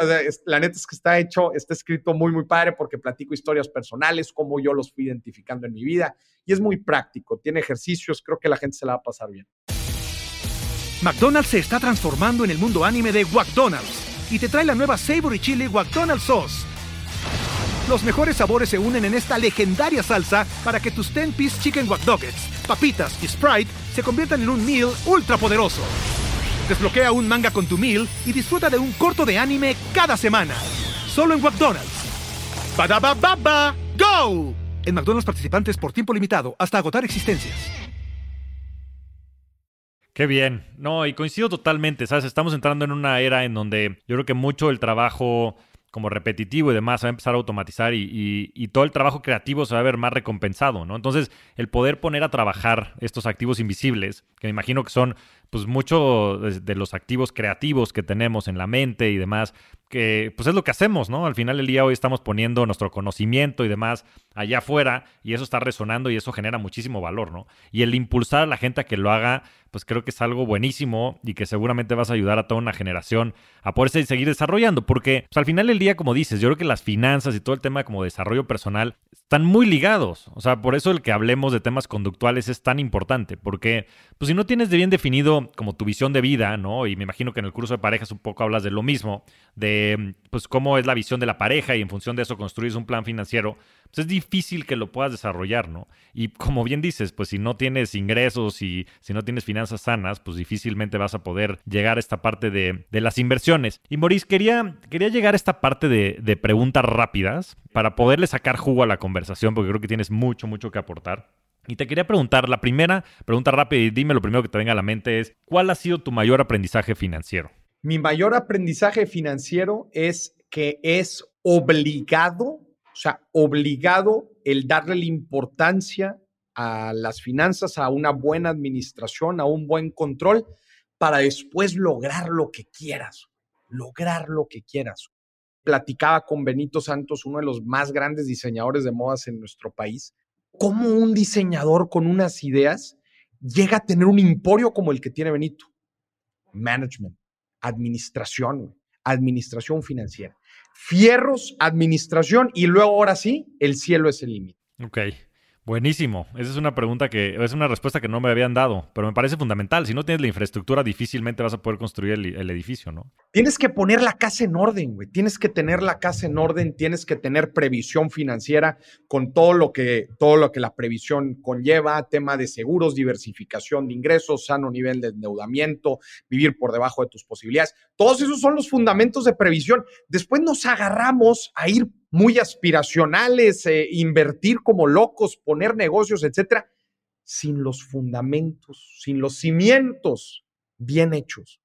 la neta es que está hecho, está escrito muy, muy padre porque platico historias personales, cómo yo los fui identificando en mi vida y es muy práctico, tiene ejercicios, creo que la gente se la va a pasar bien. McDonald's se está transformando en el mundo anime de McDonald's y te trae la nueva Savory Chili McDonald's Sauce los mejores sabores se unen en esta legendaria salsa para que tus 10-piece chicken wack papitas y Sprite se conviertan en un meal ultra poderoso. Desbloquea un manga con tu meal y disfruta de un corto de anime cada semana. Solo en McDonald's. baba ¡Go! En McDonald's participantes por tiempo limitado hasta agotar existencias. Qué bien. No, y coincido totalmente, ¿sabes? Estamos entrando en una era en donde yo creo que mucho el trabajo como repetitivo y demás, se va a empezar a automatizar y, todo el trabajo creativo se va a ver más recompensado, ¿no? Entonces, el poder poner a trabajar estos activos invisibles, que me imagino que son pues mucho de los activos creativos que tenemos en la mente y demás, que pues es lo que hacemos, ¿no? Al final del día hoy estamos poniendo nuestro conocimiento y demás allá afuera y eso está resonando y eso genera muchísimo valor, ¿no? Y el impulsar a la gente a que lo haga, pues creo que es algo buenísimo y que seguramente vas a ayudar a toda una generación a poderse seguir desarrollando, porque pues, al final del día, como dices, yo creo que las finanzas y todo el tema como desarrollo personal están muy ligados, o sea, por eso el que hablemos de temas conductuales es tan importante, porque pues si no tienes bien definido como tu visión de vida, ¿no? Y me imagino que en el curso de parejas un poco hablas de lo mismo, de pues cómo es la visión de la pareja y en función de eso construyes un plan financiero, pues es difícil que lo puedas desarrollar, ¿no? Y como bien dices, pues si no tienes ingresos y si no tienes finanzas sanas, pues difícilmente vas a poder llegar a esta parte de, las inversiones. Y Maurice, quería, quería llegar a esta parte de, de preguntas rápidas para poderle sacar jugo a la conversación, porque creo que tienes mucho, mucho que aportar. Y te quería preguntar, la primera pregunta rápida y dime lo primero que te venga a la mente es, ¿cuál ha sido tu mayor aprendizaje financiero? Mi mayor aprendizaje financiero es que es obligado, o sea, obligado el darle la importancia a las finanzas, a una buena administración, a un buen control, para después lograr lo que quieras, lograr lo que quieras. Platicaba con Benito Santos, uno de los más grandes diseñadores de modas en nuestro país, cómo un diseñador con unas ideas llega a tener un emporio como el que tiene Benito. Management, administración, administración financiera. Fierros, administración y luego ahora sí, el cielo es el límite. Ok. Buenísimo. Esa es una pregunta que es una respuesta que no me habían dado, pero me parece fundamental. Si no tienes la infraestructura, difícilmente vas a poder construir el, edificio, ¿no? Tienes que poner la casa en orden, güey. Tienes que tener la casa en orden, tienes que tener previsión financiera con todo lo que todo lo que la previsión conlleva, tema de seguros, diversificación de ingresos, sano nivel de endeudamiento, vivir por debajo de tus posibilidades. Todos esos son los fundamentos de previsión. Después nos agarramos a ir muy aspiracionales, eh, invertir como locos, poner negocios, etcétera, sin los fundamentos, sin los cimientos bien hechos.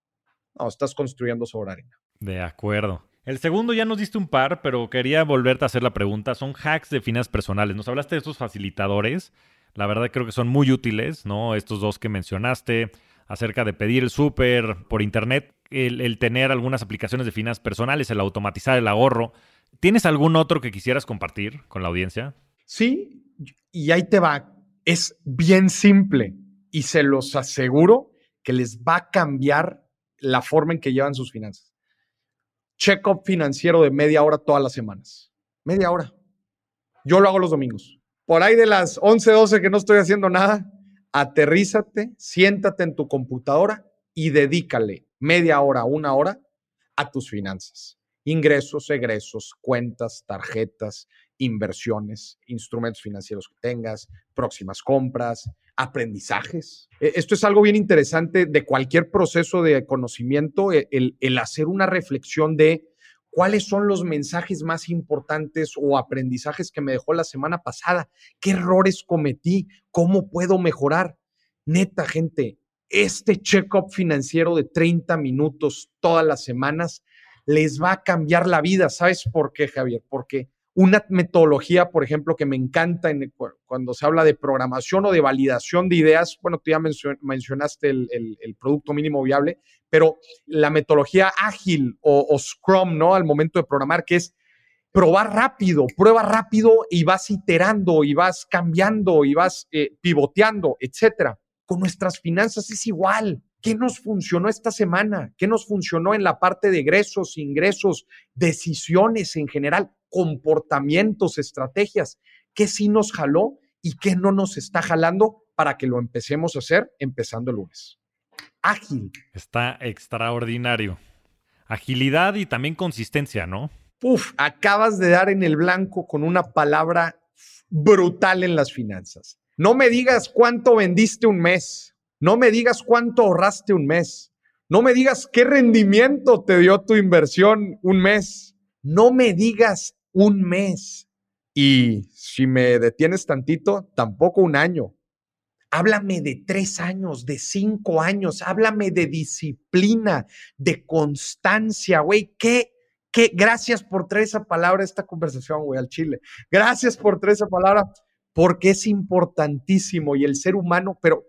No, estás construyendo sobre arena. De acuerdo. El segundo ya nos diste un par, pero quería volverte a hacer la pregunta. Son hacks de finanzas personales. Nos hablaste de estos facilitadores. La verdad creo que son muy útiles, ¿no? Estos dos que mencionaste acerca de pedir el súper por internet, el, el, tener algunas aplicaciones de finanzas personales, el automatizar el ahorro. ¿Tienes algún otro que quisieras compartir con la audiencia? Sí, y ahí te va. Es bien simple y se los aseguro que les va a cambiar la forma en que llevan sus finanzas. Check-up financiero de media hora todas las semanas. Media hora. Yo lo hago los domingos. Por ahí de las 11, 12 que no estoy haciendo nada, aterrízate, siéntate en tu computadora y dedícale media hora, una hora a tus finanzas ingresos, egresos, cuentas, tarjetas, inversiones, instrumentos financieros que tengas, próximas compras, aprendizajes. E, esto es algo bien interesante de cualquier proceso de conocimiento, e, el, hacer una reflexión de cuáles son los mensajes más importantes o aprendizajes que me dejó la semana pasada, qué errores cometí, cómo puedo mejorar. Neta, gente, este check-up financiero de 30 minutos todas las semanas les va a cambiar la vida. ¿Sabes por qué, Javier? Porque una metodología, por ejemplo, que me encanta cuando se habla de programación o de validación de ideas, bueno, tú ya mencionaste el, producto mínimo viable, pero la metodología ágil o, Scrum, ¿no? Al momento de programar, que es probar rápido, prueba rápido y vas iterando y vas cambiando y vas eh, pivoteando, etcétera. Con nuestras finanzas es igual. ¿Qué nos funcionó esta semana? ¿Qué nos funcionó en la parte de egresos, ingresos, decisiones en general? comportamientos, estrategias, qué sí nos jaló y qué no nos está jalando para que lo empecemos a hacer empezando el lunes. Ágil. Está extraordinario. Agilidad y también consistencia, ¿no? Uf, acabas de dar en el blanco con una palabra brutal en las finanzas. No me digas cuánto vendiste un mes. No me digas cuánto ahorraste un mes. No me digas qué rendimiento te dio tu inversión un mes. No me digas un mes. Y si me detienes tantito, tampoco un año. Háblame de tres años, de cinco años, háblame de disciplina, de constancia, güey. ¿Qué, qué? Gracias por traer esa palabra esta conversación, güey, al Chile. Gracias por traer esa palabra, porque es importantísimo y el ser humano, pero,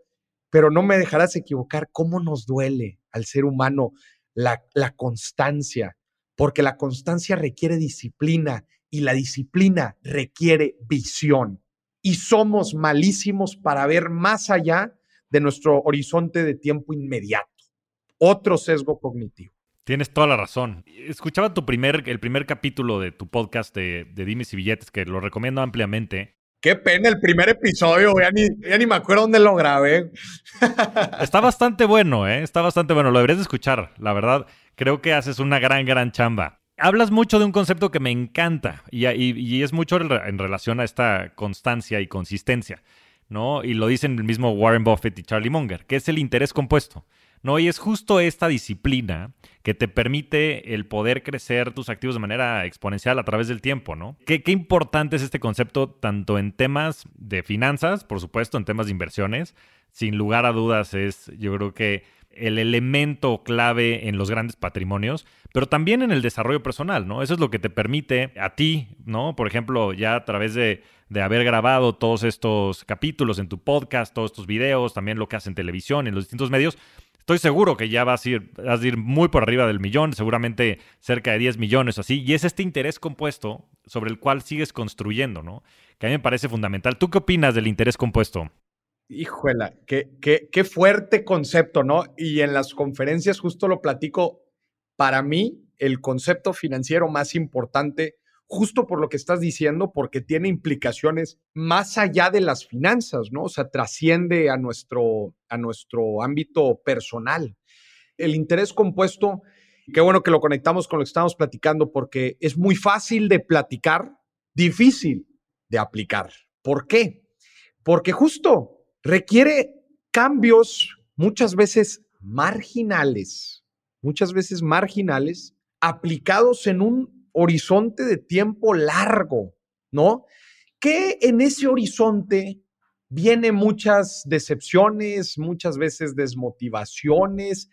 pero no me dejarás equivocar, ¿cómo nos duele al ser humano la, constancia? Porque la constancia requiere disciplina y la disciplina requiere visión. Y somos malísimos para ver más allá de nuestro horizonte de tiempo inmediato. Otro sesgo cognitivo. Tienes toda la razón. Escuchaba tu primer, el primer capítulo de tu podcast de, de Dimes y Billetes, que lo recomiendo ampliamente. Qué pena el primer episodio, ya ni, ni me acuerdo dónde lo grabé. Está bastante bueno, ¿eh? Está bastante bueno. Lo deberías de escuchar, la verdad. Creo que haces una gran, gran chamba hablas mucho de un concepto que me encanta y, es mucho en relación a esta constancia y consistencia, ¿no? Y lo dicen el mismo Warren Buffett y Charlie Munger, que es el interés compuesto, ¿no? Y es justo esta disciplina que te permite el poder crecer tus activos de manera exponencial a través del tiempo, ¿no? Qué, qué importante es este concepto tanto en temas de finanzas, por supuesto, en temas de inversiones, sin lugar a dudas es, yo creo que el elemento clave en los grandes patrimonios, pero también en el desarrollo personal, ¿no? Eso es lo que te permite a ti, ¿no? Por ejemplo, ya a través de, haber grabado todos estos capítulos en tu podcast, todos estos videos, también lo que haces en televisión, en los distintos medios, estoy seguro que ya vas a, ir, muy por arriba del millón, seguramente cerca de 10 millones así, y es este interés compuesto sobre el cual sigues construyendo, ¿no? Que a mí me parece fundamental. ¿Tú qué opinas del interés compuesto? Híjola, qué, qué, qué fuerte concepto, ¿no? Y en las conferencias justo lo platico. Para mí, el concepto financiero más importante, justo por lo que estás diciendo, porque tiene implicaciones más allá de las finanzas, ¿no? O sea, trasciende a nuestro, a nuestro ámbito personal. El interés compuesto, qué bueno que lo conectamos con lo que estamos platicando, porque es muy fácil de platicar, difícil de aplicar. ¿Por qué? Porque justo requiere cambios muchas veces marginales, muchas veces marginales, aplicados en un horizonte de tiempo largo, ¿no? Que en ese horizonte vienen muchas decepciones, muchas veces desmotivaciones.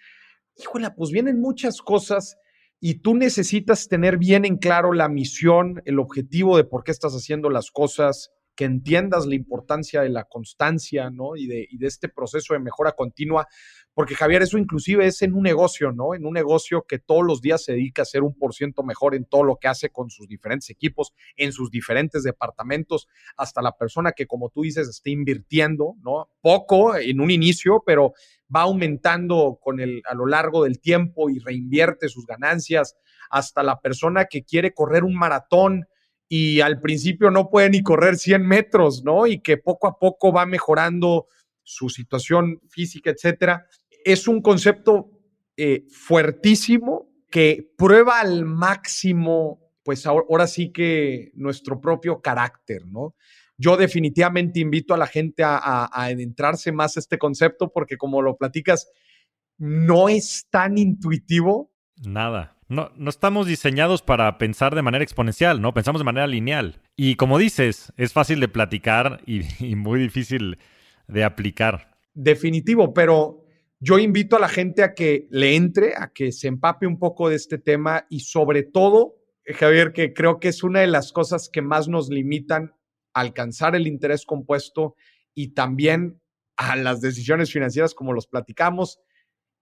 Híjole, pues vienen muchas cosas y tú necesitas tener bien en claro la misión, el objetivo de por qué estás haciendo las cosas, que entiendas la importancia de la constancia, ¿no? Y de, este proceso de mejora continua, porque Javier, eso inclusive es en un negocio, ¿no? En un negocio que todos los días se dedica a ser un por ciento mejor en todo lo que hace con sus diferentes equipos, en sus diferentes departamentos, hasta la persona que, como tú dices, está invirtiendo, ¿no? Poco en un inicio, pero va aumentando con el, a lo largo del tiempo y reinvierte sus ganancias, hasta la persona que quiere correr un maratón y al principio no puede ni correr 100 metros, ¿no? Y que poco a poco va mejorando su situación física, etcétera. Es un concepto eh, fuertísimo que prueba al máximo, pues ahora, sí que nuestro propio carácter, ¿no? Yo definitivamente invito a la gente a, a adentrarse más a este concepto porque como lo platicas, no es tan intuitivo. Nada. No, no estamos diseñados para pensar de manera exponencial, ¿no? Pensamos de manera lineal. Y como dices, es fácil de platicar y, muy difícil de aplicar. Definitivo, pero yo invito a la gente a que le entre, a que se empape un poco de este tema y sobre todo, Javier, que creo que es una de las cosas que más nos limitan a alcanzar el interés compuesto y también a las decisiones financieras como los platicamos,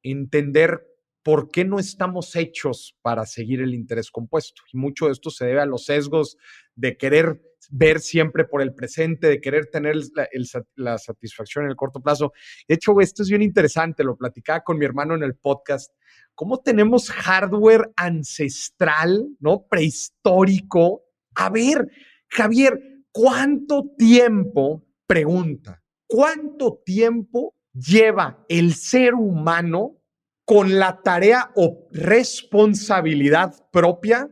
entender por qué no estamos hechos para seguir el interés compuesto. Y mucho de esto se debe a los sesgos de querer ver siempre por el presente, de querer tener la, satisfacción en el corto plazo. De hecho, esto es bien interesante, lo platicaba con mi hermano en el podcast, cómo tenemos hardware ancestral, ¿no? Prehistórico. A ver, Javier, ¿cuánto tiempo, pregunta, cuánto tiempo lleva el ser humano con la tarea o responsabilidad propia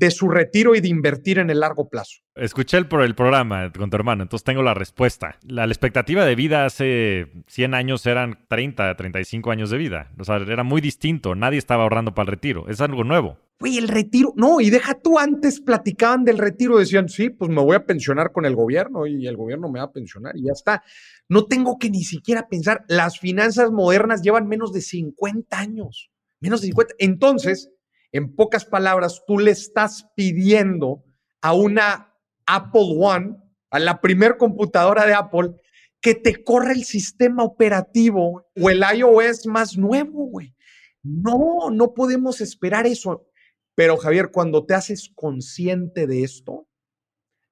de su retiro y de invertir en el largo plazo. Escuché el, el programa con tu hermano, entonces tengo la respuesta. La, la, expectativa de vida hace 100 años eran 30, 35 años de vida. O sea, era muy distinto. Nadie estaba ahorrando para el retiro. Es algo nuevo. Güey, el retiro, no, y deja tú antes platicaban del retiro, decían, sí, pues me voy a pensionar con el gobierno y el gobierno me va a pensionar y ya está. No tengo que ni siquiera pensar, las finanzas modernas llevan menos de 50 años, menos de 50. Entonces, en pocas palabras, tú le estás pidiendo a una Apple One, a la primer computadora de Apple, que te corra el sistema operativo o el iOS más nuevo, güey. No, no podemos esperar eso. Pero Javier, cuando te haces consciente de esto,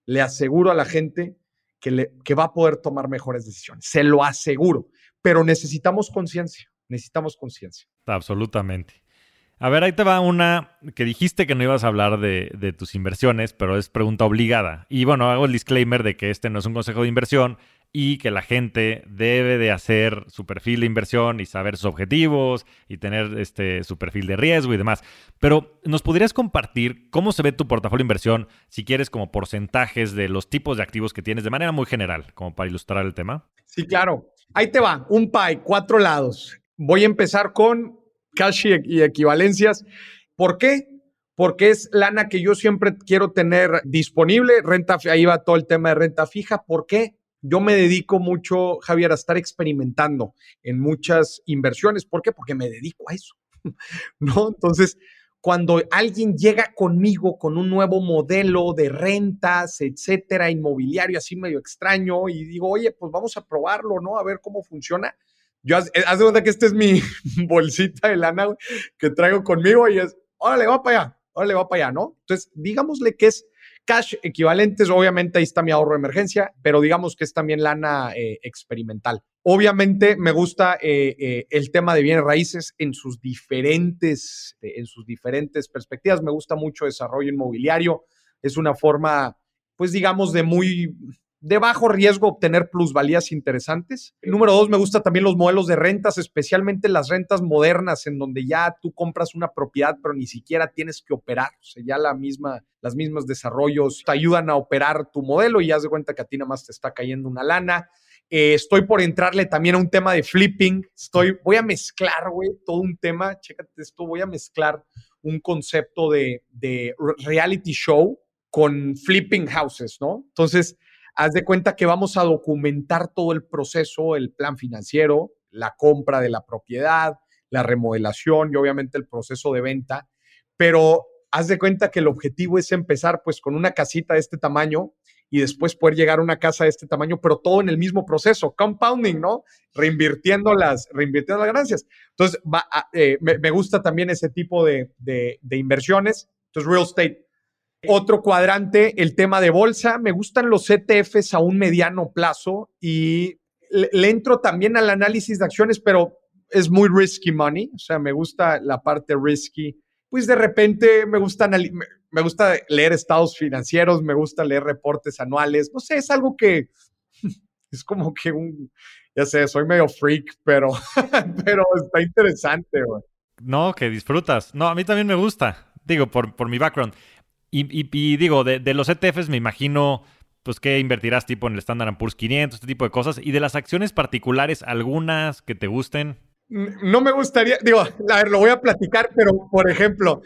le aseguro a la gente que, le, que va a poder tomar mejores decisiones. Se lo aseguro. Pero necesitamos conciencia. Necesitamos conciencia. Absolutamente. A ver, ahí te va una que dijiste que no ibas a hablar de, tus inversiones, pero es pregunta obligada. Y bueno, hago el disclaimer de que este no es un consejo de inversión, y que la gente debe de hacer su perfil de inversión y saber sus objetivos y tener este, su perfil de riesgo y demás. Pero ¿nos podrías compartir cómo se ve tu portafolio de inversión si quieres como porcentajes de los tipos de activos que tienes de manera muy general, como para ilustrar el tema? Sí, claro. Ahí te va, un pie, cuatro lados. Voy a empezar con cash y equivalencias. ¿Por qué? Porque es lana que yo siempre quiero tener disponible. Renta, ahí va todo el tema de renta fija. ¿Por qué? yo me dedico mucho, Javier, a estar experimentando en muchas inversiones. ¿Por qué? Porque me dedico a eso. ¿No? Entonces, cuando alguien llega conmigo con un nuevo modelo de rentas, etcétera, inmobiliario, así medio extraño, y digo, oye, pues vamos a probarlo, ¿no? A ver cómo funciona. Yo, haz, de cuenta que esta es mi bolsita de lana que traigo conmigo y es, órale, va para allá, órale, va para allá, ¿no? Entonces, digámosle que es cash equivalentes, obviamente ahí está mi ahorro de emergencia, pero digamos que es también lana eh, experimental. Obviamente me gusta eh, eh, el tema de bienes raíces en sus diferentes, en sus diferentes perspectivas. Me gusta mucho desarrollo inmobiliario. Es una forma, pues digamos, de muy de bajo riesgo obtener plusvalías interesantes. Número dos, me gusta también los modelos de rentas, especialmente las rentas modernas, en donde ya tú compras una propiedad, pero ni siquiera tienes que operar. O sea, ya la misma, las mismas desarrollos te ayudan a operar tu modelo y ya de cuenta que a ti nada más te está cayendo una lana. Eh, estoy por entrarle también a un tema de flipping. Estoy, voy a mezclar, güey, todo un tema. Chécate esto, voy a mezclar un concepto de, de reality show con flipping houses, ¿no? Entonces, haz de cuenta que vamos a documentar todo el proceso, el plan financiero, la compra de la propiedad, la remodelación y obviamente el proceso de venta, pero haz de cuenta que el objetivo es empezar pues con una casita de este tamaño y después poder llegar a una casa de este tamaño, pero todo en el mismo proceso, compounding, ¿no? Reinvirtiendo las, reinvirtiendo las ganancias. Entonces, eh, me, gusta también ese tipo de, de, de inversiones. Entonces, real estate otro cuadrante, el tema de bolsa. Me gustan los ETFs a un mediano plazo y le, entro también al análisis de acciones, pero es muy risky money. O sea, me gusta la parte risky. Pues de repente me gusta, me gusta leer estados financieros, me gusta leer reportes anuales. No sé, es algo que es como que un, ya sé, soy medio freak, pero, pero está interesante. No, que disfrutas. No, a mí también me gusta. Digo, por, por mi background. Y, digo, de, los ETFs me imagino, pues, que invertirás tipo en el Standard Poor's 500, este tipo de cosas. Y de las acciones particulares, algunas que te gusten. No me gustaría, digo, a ver, lo voy a platicar, pero por ejemplo,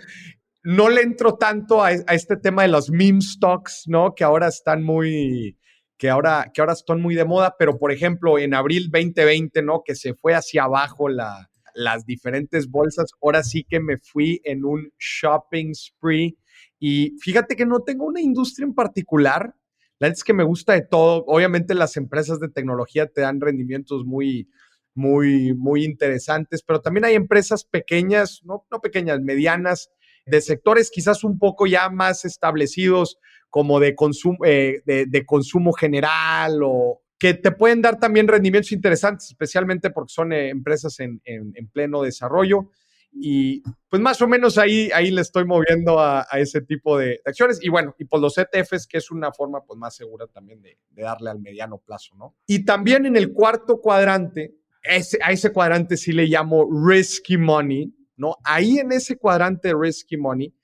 no le entro tanto a, a este tema de los meme stocks, ¿no? Que ahora están muy, que ahora, que ahora están muy de moda, pero por ejemplo, en abril 2020, ¿no? Que se fue hacia abajo la, las diferentes bolsas, ahora sí que me fui en un shopping spree y fíjate que no tengo una industria en particular, la verdad es que me gusta de todo, obviamente las empresas de tecnología te dan rendimientos muy, muy, muy interesantes, pero también hay empresas pequeñas, no, no pequeñas, medianas, de sectores quizás un poco ya más establecidos, como de consumo, eh, de, consumo general o que te pueden dar también rendimientos interesantes, especialmente porque son eh, empresas en, pleno desarrollo. Y pues más o menos ahí, ahí le estoy moviendo a, ese tipo de, acciones. Y bueno, y por los ETFs, que es una forma pues más segura también de, darle al mediano plazo, ¿no? Y también en el cuarto cuadrante, ese, a ese cuadrante sí le llamo risky money, ¿no? Ahí en ese cuadrante risky money,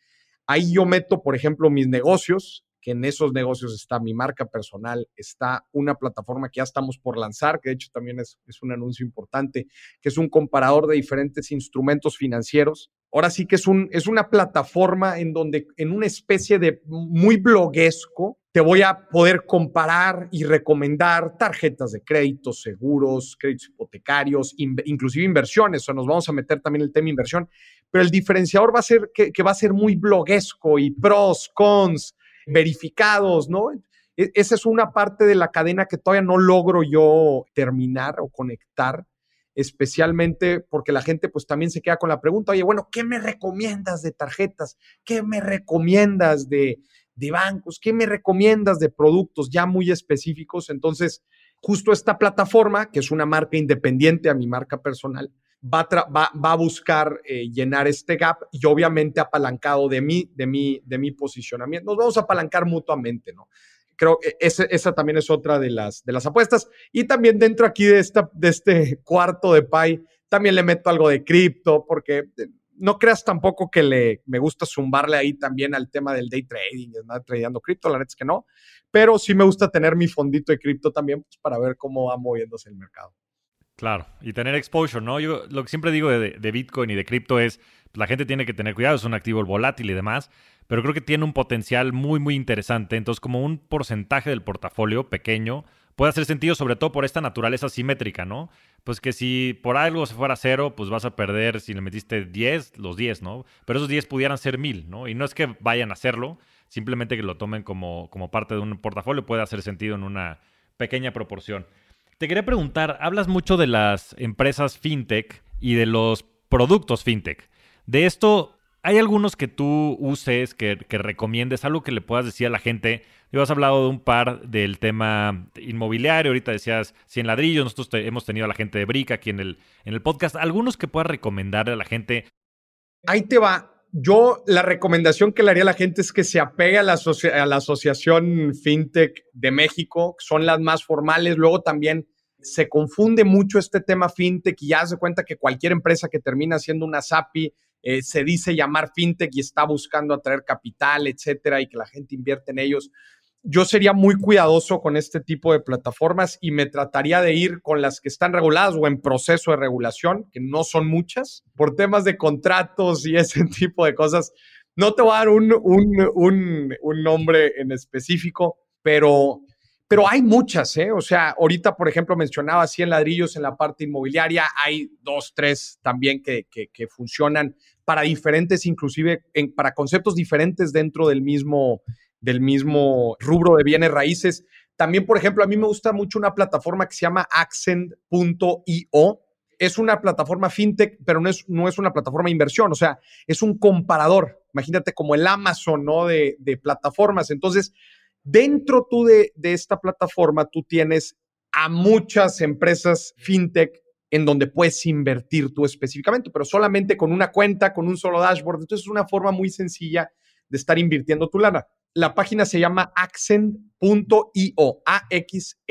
ahí yo meto, por ejemplo, mis negocios, en esos negocios está mi marca personal, está una plataforma que ya estamos por lanzar, que de hecho también es, es un anuncio importante, que es un comparador de diferentes instrumentos financieros. Ahora sí que es, un, es una plataforma en donde en una especie de muy bloguesco te voy a poder comparar y recomendar tarjetas de crédito, seguros, créditos hipotecarios, inclusive inversiones, o nos vamos a meter también el tema inversión, pero el diferenciador va a ser que va a ser muy bloguesco y pros, cons, verificados, ¿no? E, esa es una parte de la cadena que todavía no logro yo terminar o conectar, especialmente porque la gente pues también se queda con la pregunta, oye, bueno, ¿qué me recomiendas de tarjetas? ¿Qué me recomiendas de, de bancos? ¿Qué me recomiendas de productos ya muy específicos? Entonces, justo esta plataforma, que es una marca independiente a mi marca personal, va a, buscar eh, llenar este gap y obviamente apalancado de mí, de mí, de mi posicionamiento. Nos vamos a apalancar mutuamente, ¿no? Creo que esa también es otra de las, de las apuestas. Y también dentro aquí de, esta, de este cuarto de Pi, también le meto algo de cripto, porque eh, no creas tampoco que le, me gusta zumbarle ahí también al tema del day trading, nada tradeando cripto, la neta es que no, pero sí me gusta tener mi fondito de cripto también pues, para ver cómo va moviéndose el mercado. Claro, y tener exposure, ¿no? Yo lo que siempre digo de, Bitcoin y de cripto es, la gente tiene que tener cuidado, es un activo volátil y demás, pero creo que tiene un potencial muy, muy interesante. Entonces, como un porcentaje del portafolio pequeño, puede hacer sentido, sobre todo por esta naturaleza simétrica, ¿no? Pues que si por algo se fuera cero, pues vas a perder, si le metiste 10, los 10, ¿no? Pero esos 10 pudieran ser 1000, ¿no? Y no es que vayan a hacerlo, simplemente que lo tomen como, como parte de un portafolio, puede hacer sentido en una pequeña proporción. Te quería preguntar, hablas mucho de las empresas fintech y de los productos fintech. De esto, ¿hay algunos que tú uses, que, recomiendes, algo que le puedas decir a la gente? Yo has hablado de un par del tema inmobiliario, ahorita decías 100 ladrillos, nosotros hemos tenido a la gente de Brick aquí en el, en el podcast. ¿Algunos que puedas recomendarle a la gente? Ahí te va yo la recomendación que le haría a la gente es que se apegue a la, Asociación FinTech de México, son las más formales. Luego también se confunde mucho este tema FinTech y ya se cuenta que cualquier empresa que termina siendo una SAPI eh, se dice llamar FinTech y está buscando atraer capital, etcétera, y que la gente invierte en ellos yo sería muy cuidadoso con este tipo de plataformas y me trataría de ir con las que están reguladas o en proceso de regulación, que no son muchas, por temas de contratos y ese tipo de cosas. No te voy a dar un, nombre en específico, pero, pero hay muchas, ¿eh? O sea, ahorita, por ejemplo, mencionaba 100 ladrillos en la parte inmobiliaria, hay dos, tres también que, funcionan para diferentes, inclusive para conceptos diferentes dentro del mismo, del mismo rubro de bienes raíces. También, por ejemplo, a mí me gusta mucho una plataforma que se llama accent.io. Es una plataforma fintech, pero no es, no es una plataforma de inversión, o sea, es un comparador. Imagínate como el Amazon, ¿no? De, de plataformas. Entonces, dentro tú de, de esta plataforma, tú tienes a muchas empresas fintech en donde puedes invertir tú específicamente, pero solamente con una cuenta, con un solo dashboard. Entonces es una forma muy sencilla de estar invirtiendo tu lana. La página se llama accent.io, A-X-E-N-D.io.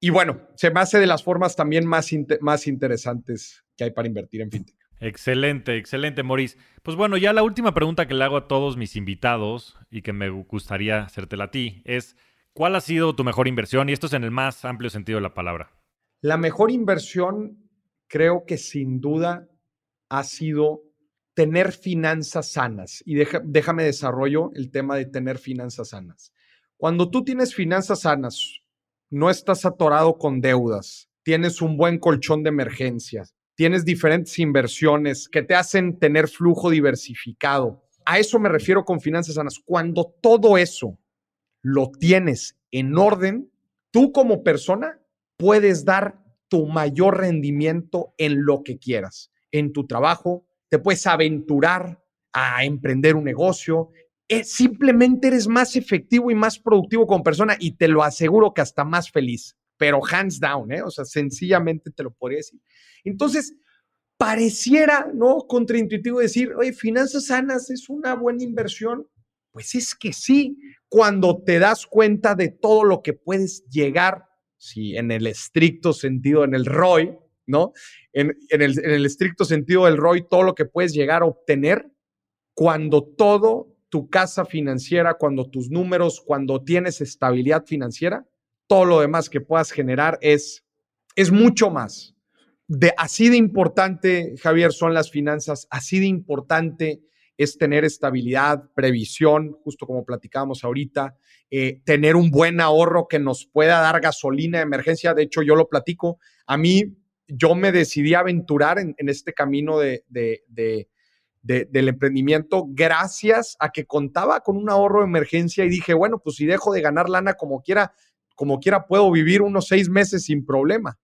Y bueno, se me hace de las formas también más, más interesantes que hay para invertir en fintech. Excelente, excelente, Maurice. Pues bueno, ya la última pregunta que le hago a todos mis invitados y que me gustaría hacértela a ti es, ¿cuál ha sido tu mejor inversión? Y esto es en el más amplio sentido de la palabra. La mejor inversión creo que sin duda ha sido tener finanzas sanas. Y déjame desarrollo el tema de tener finanzas sanas. Cuando tú tienes finanzas sanas, no estás atorado con deudas, tienes un buen colchón de emergencias, tienes diferentes inversiones que te hacen tener flujo diversificado. A eso me refiero con finanzas sanas. Cuando todo eso lo tienes en orden, tú como persona puedes dar tu mayor rendimiento en lo que quieras, en tu trabajo, te puedes aventurar a emprender un negocio, eh, simplemente eres más efectivo y más productivo como persona y te lo aseguro que hasta más feliz, pero hands down, ¿eh? o sea, sencillamente te lo podría decir. Entonces, pareciera, ¿no? Contraintuitivo decir, oye, finanzas sanas es una buena inversión. Pues es que sí, cuando te das cuenta de todo lo que puedes llegar, si en el estricto sentido, en el ROI, ¿no? En, el, estricto sentido del ROI, todo lo que puedes llegar a obtener cuando todo tu casa financiera, cuando tus números, cuando tienes estabilidad financiera, todo lo demás que puedas generar es, es mucho más de así de importante, Javier, son las finanzas, así de importante es tener estabilidad, previsión, justo como platicábamos ahorita, eh, tener un buen ahorro que nos pueda dar gasolina de emergencia. De hecho, yo lo platico. A mí, yo me decidí a aventurar en, este camino de, del emprendimiento gracias a que contaba con un ahorro de emergencia y dije, bueno, pues si dejo de ganar lana como quiera, como quiera puedo vivir unos seis meses sin problema.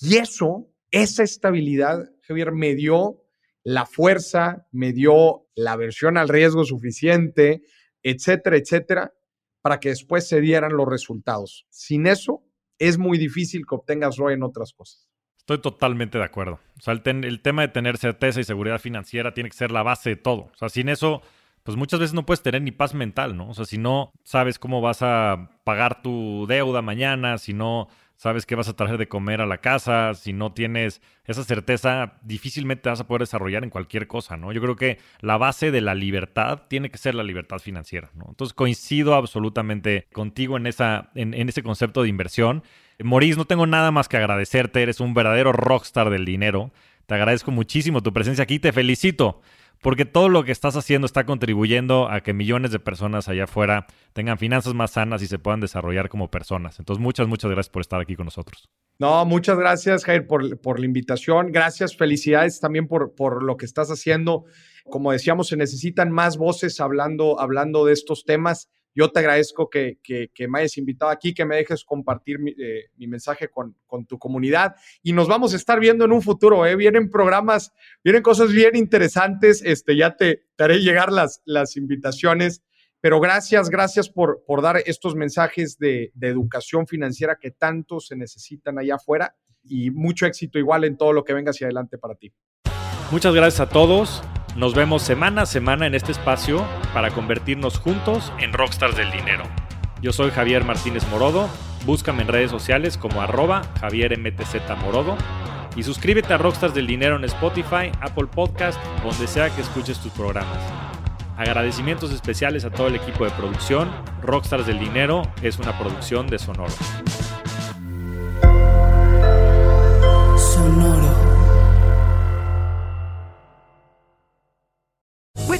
Y eso esa estabilidad, Javier, me dio la fuerza, me dio la aversión al riesgo suficiente, etcétera, etcétera, para que después se dieran los resultados. Sin eso, es muy difícil que obtengas ROI en otras cosas. Estoy totalmente de acuerdo. O sea, el, el, tema de tener certeza y seguridad financiera tiene que ser la base de todo. O sea, sin eso, pues muchas veces no puedes tener ni paz mental, ¿no? O sea, si no sabes cómo vas a pagar tu deuda mañana, si no sabes qué vas a traer de comer a la casa, si no tienes esa certeza, difícilmente te vas a poder desarrollar en cualquier cosa, ¿no? Yo creo que la base de la libertad tiene que ser la libertad financiera, ¿no? Entonces coincido absolutamente contigo en, esa, en ese concepto de inversión. Maurice, no tengo nada más que agradecerte, eres un verdadero rockstar del dinero. Te agradezco muchísimo tu presencia aquí, te felicito porque todo lo que estás haciendo está contribuyendo a que millones de personas allá afuera tengan finanzas más sanas y se puedan desarrollar como personas. Entonces, muchas, muchas gracias por estar aquí con nosotros. No, muchas gracias, Jair, por, la invitación. Gracias, felicidades también por, por lo que estás haciendo. Como decíamos, se necesitan más voces hablando, hablando de estos temas. Yo te agradezco que, me hayas invitado aquí, que me dejes compartir mi, eh, mensaje con, tu comunidad y nos vamos a estar viendo en un futuro. ¿eh? Vienen programas, vienen cosas bien interesantes. Este, ya te, haré llegar las, invitaciones. Pero gracias, gracias por, por dar estos mensajes de, de educación financiera que tanto se necesitan allá afuera y mucho éxito igual en todo lo que venga hacia adelante para ti. Muchas gracias a todos. Nos vemos semana a semana en este espacio para convertirnos juntos en rockstars del dinero. Yo soy Javier Martínez Morodo, búscame en redes sociales como arroba Javier Morodo y suscríbete a Rockstars del Dinero en Spotify, Apple Podcast, donde sea que escuches tus programas. Agradecimientos especiales a todo el equipo de producción. Rockstars del Dinero es una producción de Sonoro.